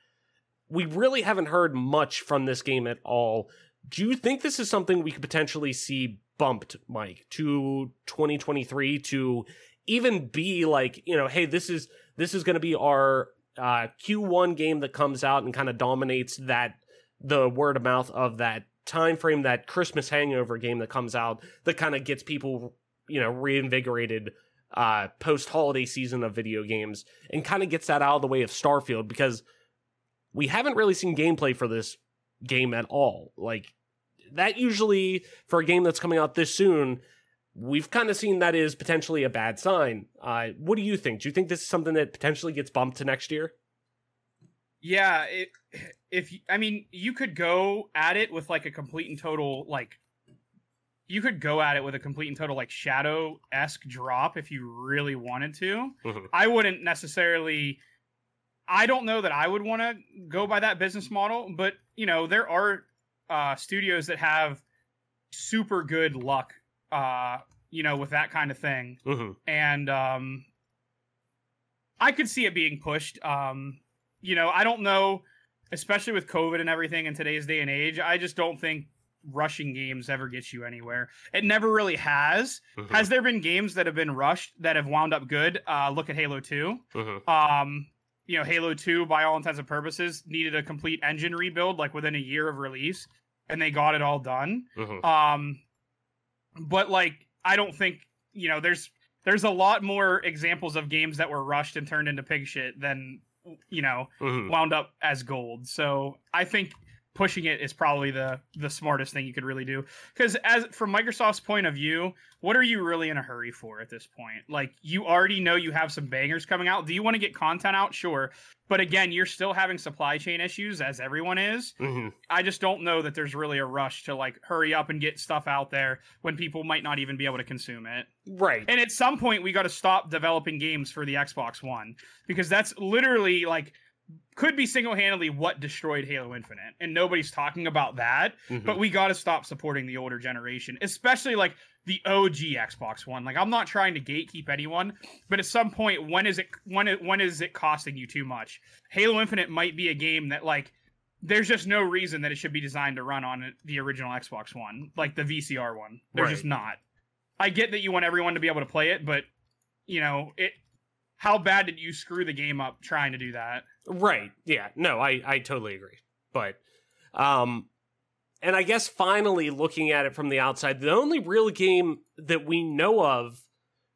we really haven't heard much from this game at all. Do you think this is something we could potentially see bumped, Mike, to 2023 to even be like, you know, hey, this is this is going to be our uh, Q1 game that comes out and kind of dominates that the word of mouth of that time frame, that Christmas hangover game that comes out that kind of gets people, you know, reinvigorated uh, post holiday season of video games and kind of gets that out of the way of Starfield because we haven't really seen gameplay for this game at all. Like that usually for a game that's coming out this soon, we've kind of seen that is potentially a bad sign. Uh, what do you think? Do you think this is something that potentially gets bumped to next year? Yeah, it, if I mean, you could go at it with like a complete and total like you could go at it with a complete and total like shadow esque drop if you really wanted to. Mhm. I wouldn't necessarily. I don't know that I would want to go by that business model, but you know there are uh, studios that have super good luck, uh, you know, with that kind of thing hmm and um I could see it being pushed. Um, you know, I don't know, especially with COVID and everything in today's day and age. I just don't think rushing games ever gets you anywhere. It never really has. Mm-hmm. Has there been games that have been rushed that have wound up good? Uh, look at Halo Two. hmm Um, you know, Halo Two, by all intents and purposes, needed a complete engine rebuild like within a year of release, and they got it all done. hmm Um, but like, I don't think you know. There's there's a lot more examples of games that were rushed and turned into pig shit than you know hmm wound up as gold. So I think pushing it is probably the the smartest thing you could really do. Because as from Microsoft's point of view, what are you really in a hurry for at this point? Like you already know you have some bangers coming out. Do you want to get content out? Sure. But again, you're still having supply chain issues as everyone is. hmm I just don't know that there's really a rush to like hurry up and get stuff out there when people might not even be able to consume it. Right. And at some point, we got to stop developing games for the Xbox One because that's literally like could be single handedly what destroyed Halo Infinite. And nobody's talking about that. Mhm. But we got to stop supporting the older generation, especially like the OG Xbox One. Like I'm not trying to gatekeep anyone, but at some point, when is it when it, when is it costing you too much? Halo Infinite might be a game that like there's just no reason that it should be designed to run on the original Xbox One, like the VCR one. There's just not. I get that you want everyone to be able to play it, but you know, it how bad did you screw the game up trying to do that? Right. Yeah. No, I I totally agree. But um and I guess finally looking at it from the outside, the only real game that we know of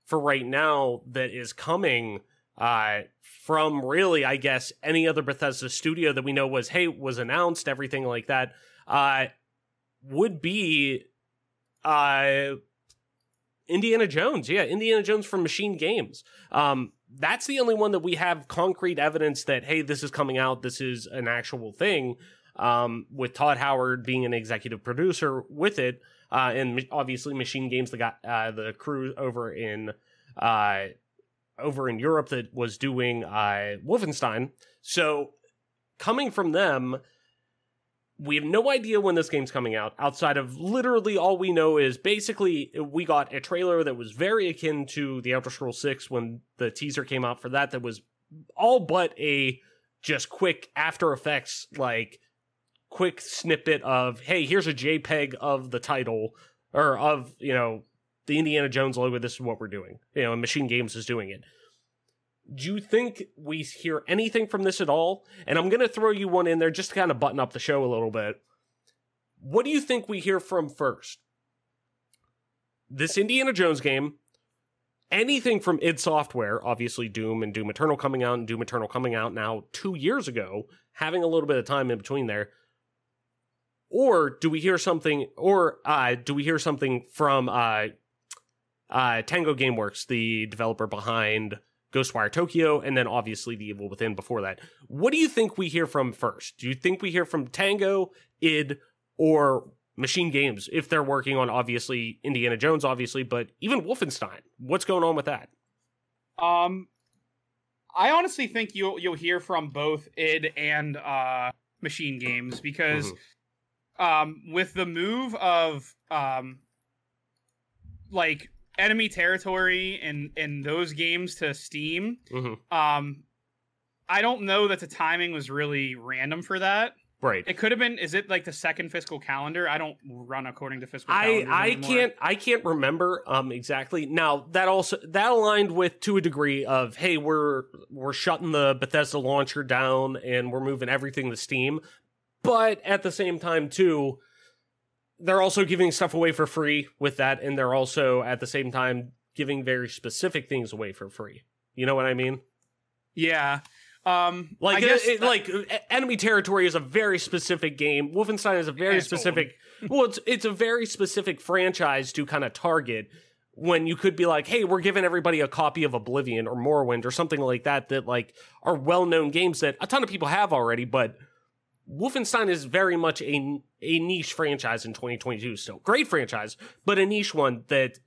for right now that is coming uh from really I guess any other Bethesda studio that we know was hey was announced everything like that uh would be uh Indiana Jones. Yeah, Indiana Jones from Machine Games. Um that's the only one that we have concrete evidence that hey this is coming out this is an actual thing um, with todd howard being an executive producer with it uh, and obviously machine games that got uh, the crew over in uh, over in europe that was doing uh, wolfenstein. So coming from them we have no idea when this game's coming out outside of literally all we know is basically we got a trailer that was very akin to the Elder Scrolls 6 when the teaser came out for that that was all but a just quick after effects like quick snippet of hey here's a jpeg of the title or of you know the Indiana Jones logo this is what we're doing you know and Machine Games is doing it do you think we hear anything from this at all? And I'm going to throw you one in there just to kind of button up the show a little bit. What do you think we hear from first? This Indiana Jones game, anything from id Software, obviously Doom and Doom Eternal coming out and Doom Eternal coming out now two years ago, having a little bit of time in between there. or do we hear something or uh do we hear something from uh uh Tango Gameworks, the developer behind Ghostwire Tokyo, and then obviously The Evil Within before that. What do you think we hear from first? Do you think we hear from Tango, id, or Machine Games if they're working on obviously Indiana Jones, obviously, but even Wolfenstein? What's going on with that? Um, I honestly think you'll you'll hear from both id and uh Machine Games because um with the move of um like enemy territory and and those games to Steam, Mm-hmm. um I don't know that the timing was really random for that. Right. It could have been. Is it like the second fiscal calendar? I don't run according to fiscal. I I anymore. can't I can't remember um exactly. Now that also that aligned with to a degree of hey we're we're shutting the Bethesda launcher down and we're moving everything to Steam, but at the same time too, they're also giving stuff away for free with that, and they're also at the same time giving very specific things away for free. You know what I mean? Yeah. Um. Like, it- it- that- like enemy territory is a very specific game. Wolfenstein is a very Yeah, it's specific. well, it's it's a very specific franchise to kind of target. When you could be like, hey, we're giving everybody a copy of Oblivion or Morrowind or something like that, that like are well known games that a ton of people have already, but Wolfenstein is very much a a niche franchise in 2022 still. Great franchise, but a niche one that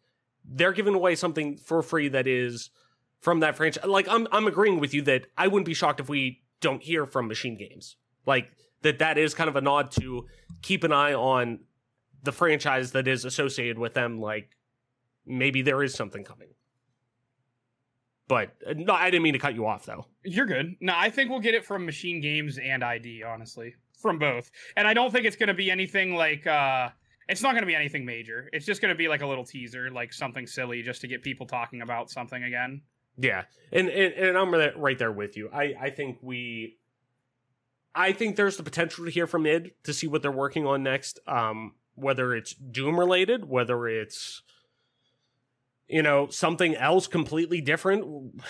they're giving away something for free that is from that franchise. Like I'm I'm agreeing with you that I wouldn't be shocked if we don't hear from Machine Games. Like that that is kind of a nod to keep an eye on the franchise that is associated with them like maybe there is something coming. But uh, no, I didn't mean to cut you off though. You're good. No, I think we'll get it from Machine Games and ID, honestly. From both. And I don't think it's going to be anything like uh it's not going to be anything major. It's just going to be like a little teaser, like something silly just to get people talking about something again. Yeah, and and, and I'm right- right there with you. I I think we, I think there's the potential to hear from id to see what they're working on next. Um, whether it's Doom related, whether it's you know something else completely different.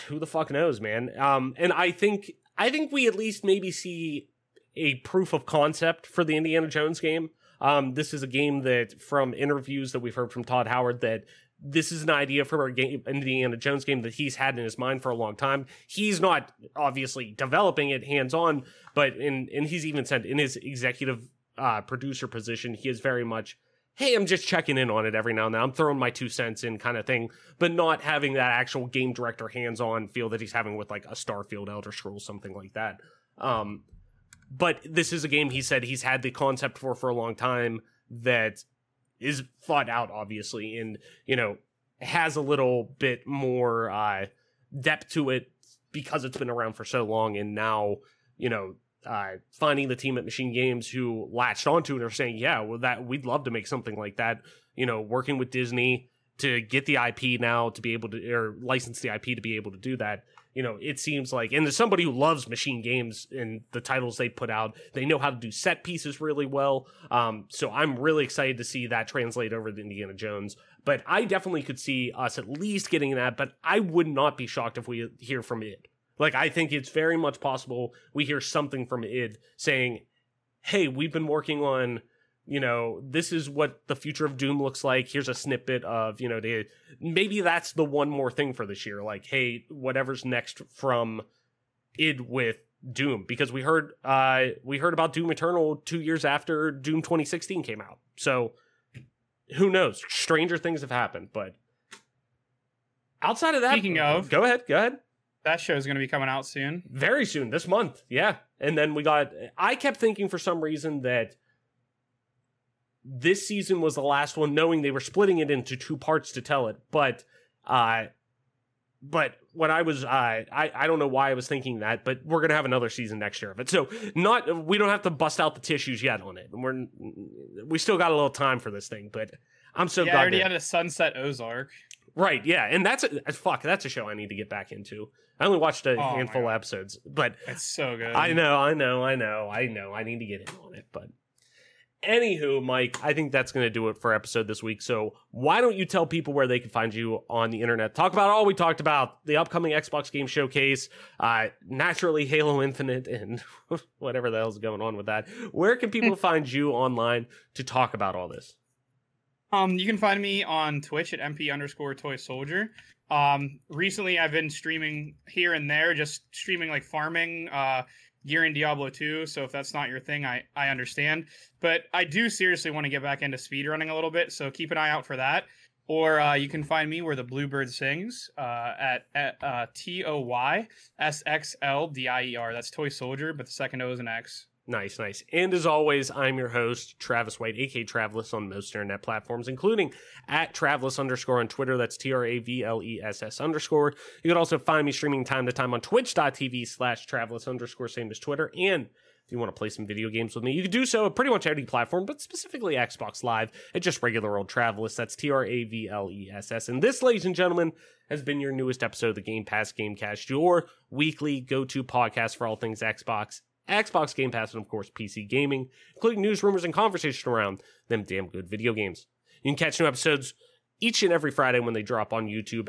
Who the fuck knows, man? Um, and I think I think we at least maybe see a proof of concept for the Indiana Jones game. Um, this is a game that, from interviews that we've heard from Todd Howard, that this is an idea for a game, Indiana Jones game that he's had in his mind for a long time. He's not obviously developing it hands on, but in and he's even said in his executive uh, producer position, he is very much, hey, I'm just checking in on it every now and then. I'm throwing my two cents in, kind of thing, but not having that actual game director hands on feel that he's having with like a Starfield, Elder Scrolls, something like that. Um, but this is a game he said he's had the concept for for a long time that is thought out obviously and you know has a little bit more uh depth to it because it's been around for so long and now you know uh finding the team at machine games who latched onto it are saying yeah well that we'd love to make something like that you know working with disney to get the ip now to be able to or license the ip to be able to do that you know, it seems like, and there's somebody who loves machine games and the titles they put out, they know how to do set pieces really well. Um, so I'm really excited to see that translate over to Indiana Jones. But I definitely could see us at least getting that, but I would not be shocked if we hear from id. Like, I think it's very much possible we hear something from id saying, hey, we've been working on you know, this is what the future of Doom looks like. Here's a snippet of, you know, the, maybe that's the one more thing for this year. Like, hey, whatever's next from id with Doom, because we heard uh we heard about Doom Eternal two years after Doom 2016 came out. So who knows? Stranger things have happened, but outside of that, Speaking of- go ahead, go ahead. That show's going to be coming out soon. Very soon, this month. Yeah. And then we got I kept thinking for some reason that this season was the last one, knowing they were splitting it into two parts to tell it. But uh but when I was uh, I I don't know why I was thinking that, but we're gonna have another season next year of it. So not we don't have to bust out the tissues yet on it. We're we still got a little time for this thing, but I'm so yeah, I already that- had a Sunset Ozark. Right, yeah, and that's a, fuck. That's a show I need to get back into. I only watched a Oh handful of episodes, but It's so good. I know, I know, I know, I know. I need to get in on it, but Anywho, Mike, I think that's going to do it for episode this week. So why don't you tell people where they can find you on the internet? Talk about all we talked about: the upcoming Xbox Game Showcase, uh, naturally Halo Infinite, and whatever the hell's going on with that. Where can people find you online to talk about all this? Um, you can find me on Twitch at mp underscore toy soldier. Um, recently I've been streaming here and there, just streaming like farming, uh, gear in Diablo 2. So if that's not your thing, I, I understand. But I do seriously want to get back into speedrunning a little bit. So keep an eye out for that. Or uh, you can find me where the Bluebird sings uh, at, at uh, T O Y S X L D I E R. That's Toy Soldier, but the second O is an X. Nice, nice. And as always, I'm your host, Travis White, aka Travless on most internet platforms, including at Travless underscore on Twitter. That's T R A V L E S S underscore. You can also find me streaming time to time on twitch.tv slash Travless underscore, same as Twitter. And if you want to play some video games with me, you can do so at pretty much any platform, but specifically Xbox Live at just regular old Travless. That's T R A V L E S S. And this, ladies and gentlemen, has been your newest episode of the Game Pass Gamecast, your weekly go to podcast for all things Xbox Xbox Game Pass, and of course PC gaming, including news, rumors, and conversation around them damn good video games. You can catch new episodes each and every Friday when they drop on YouTube.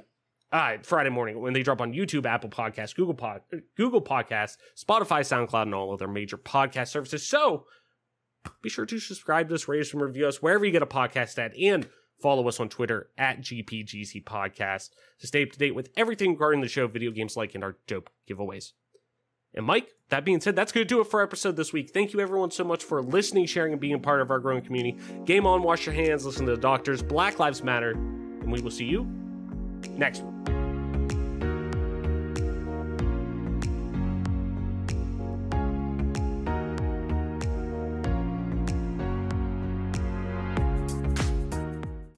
Uh, Friday morning when they drop on YouTube, Apple Podcasts, Google Pod, Google Podcasts, Spotify, SoundCloud, and all other major podcast services. So be sure to subscribe to us, rate us, and review us wherever you get a podcast at, and follow us on Twitter at GPGC Podcast to stay up to date with everything regarding the show, video games like, and our dope giveaways. And Mike, that being said, that's going to do it for our episode this week. Thank you everyone so much for listening, sharing, and being a part of our growing community. Game on, wash your hands, listen to the doctors, Black Lives Matter, and we will see you next one.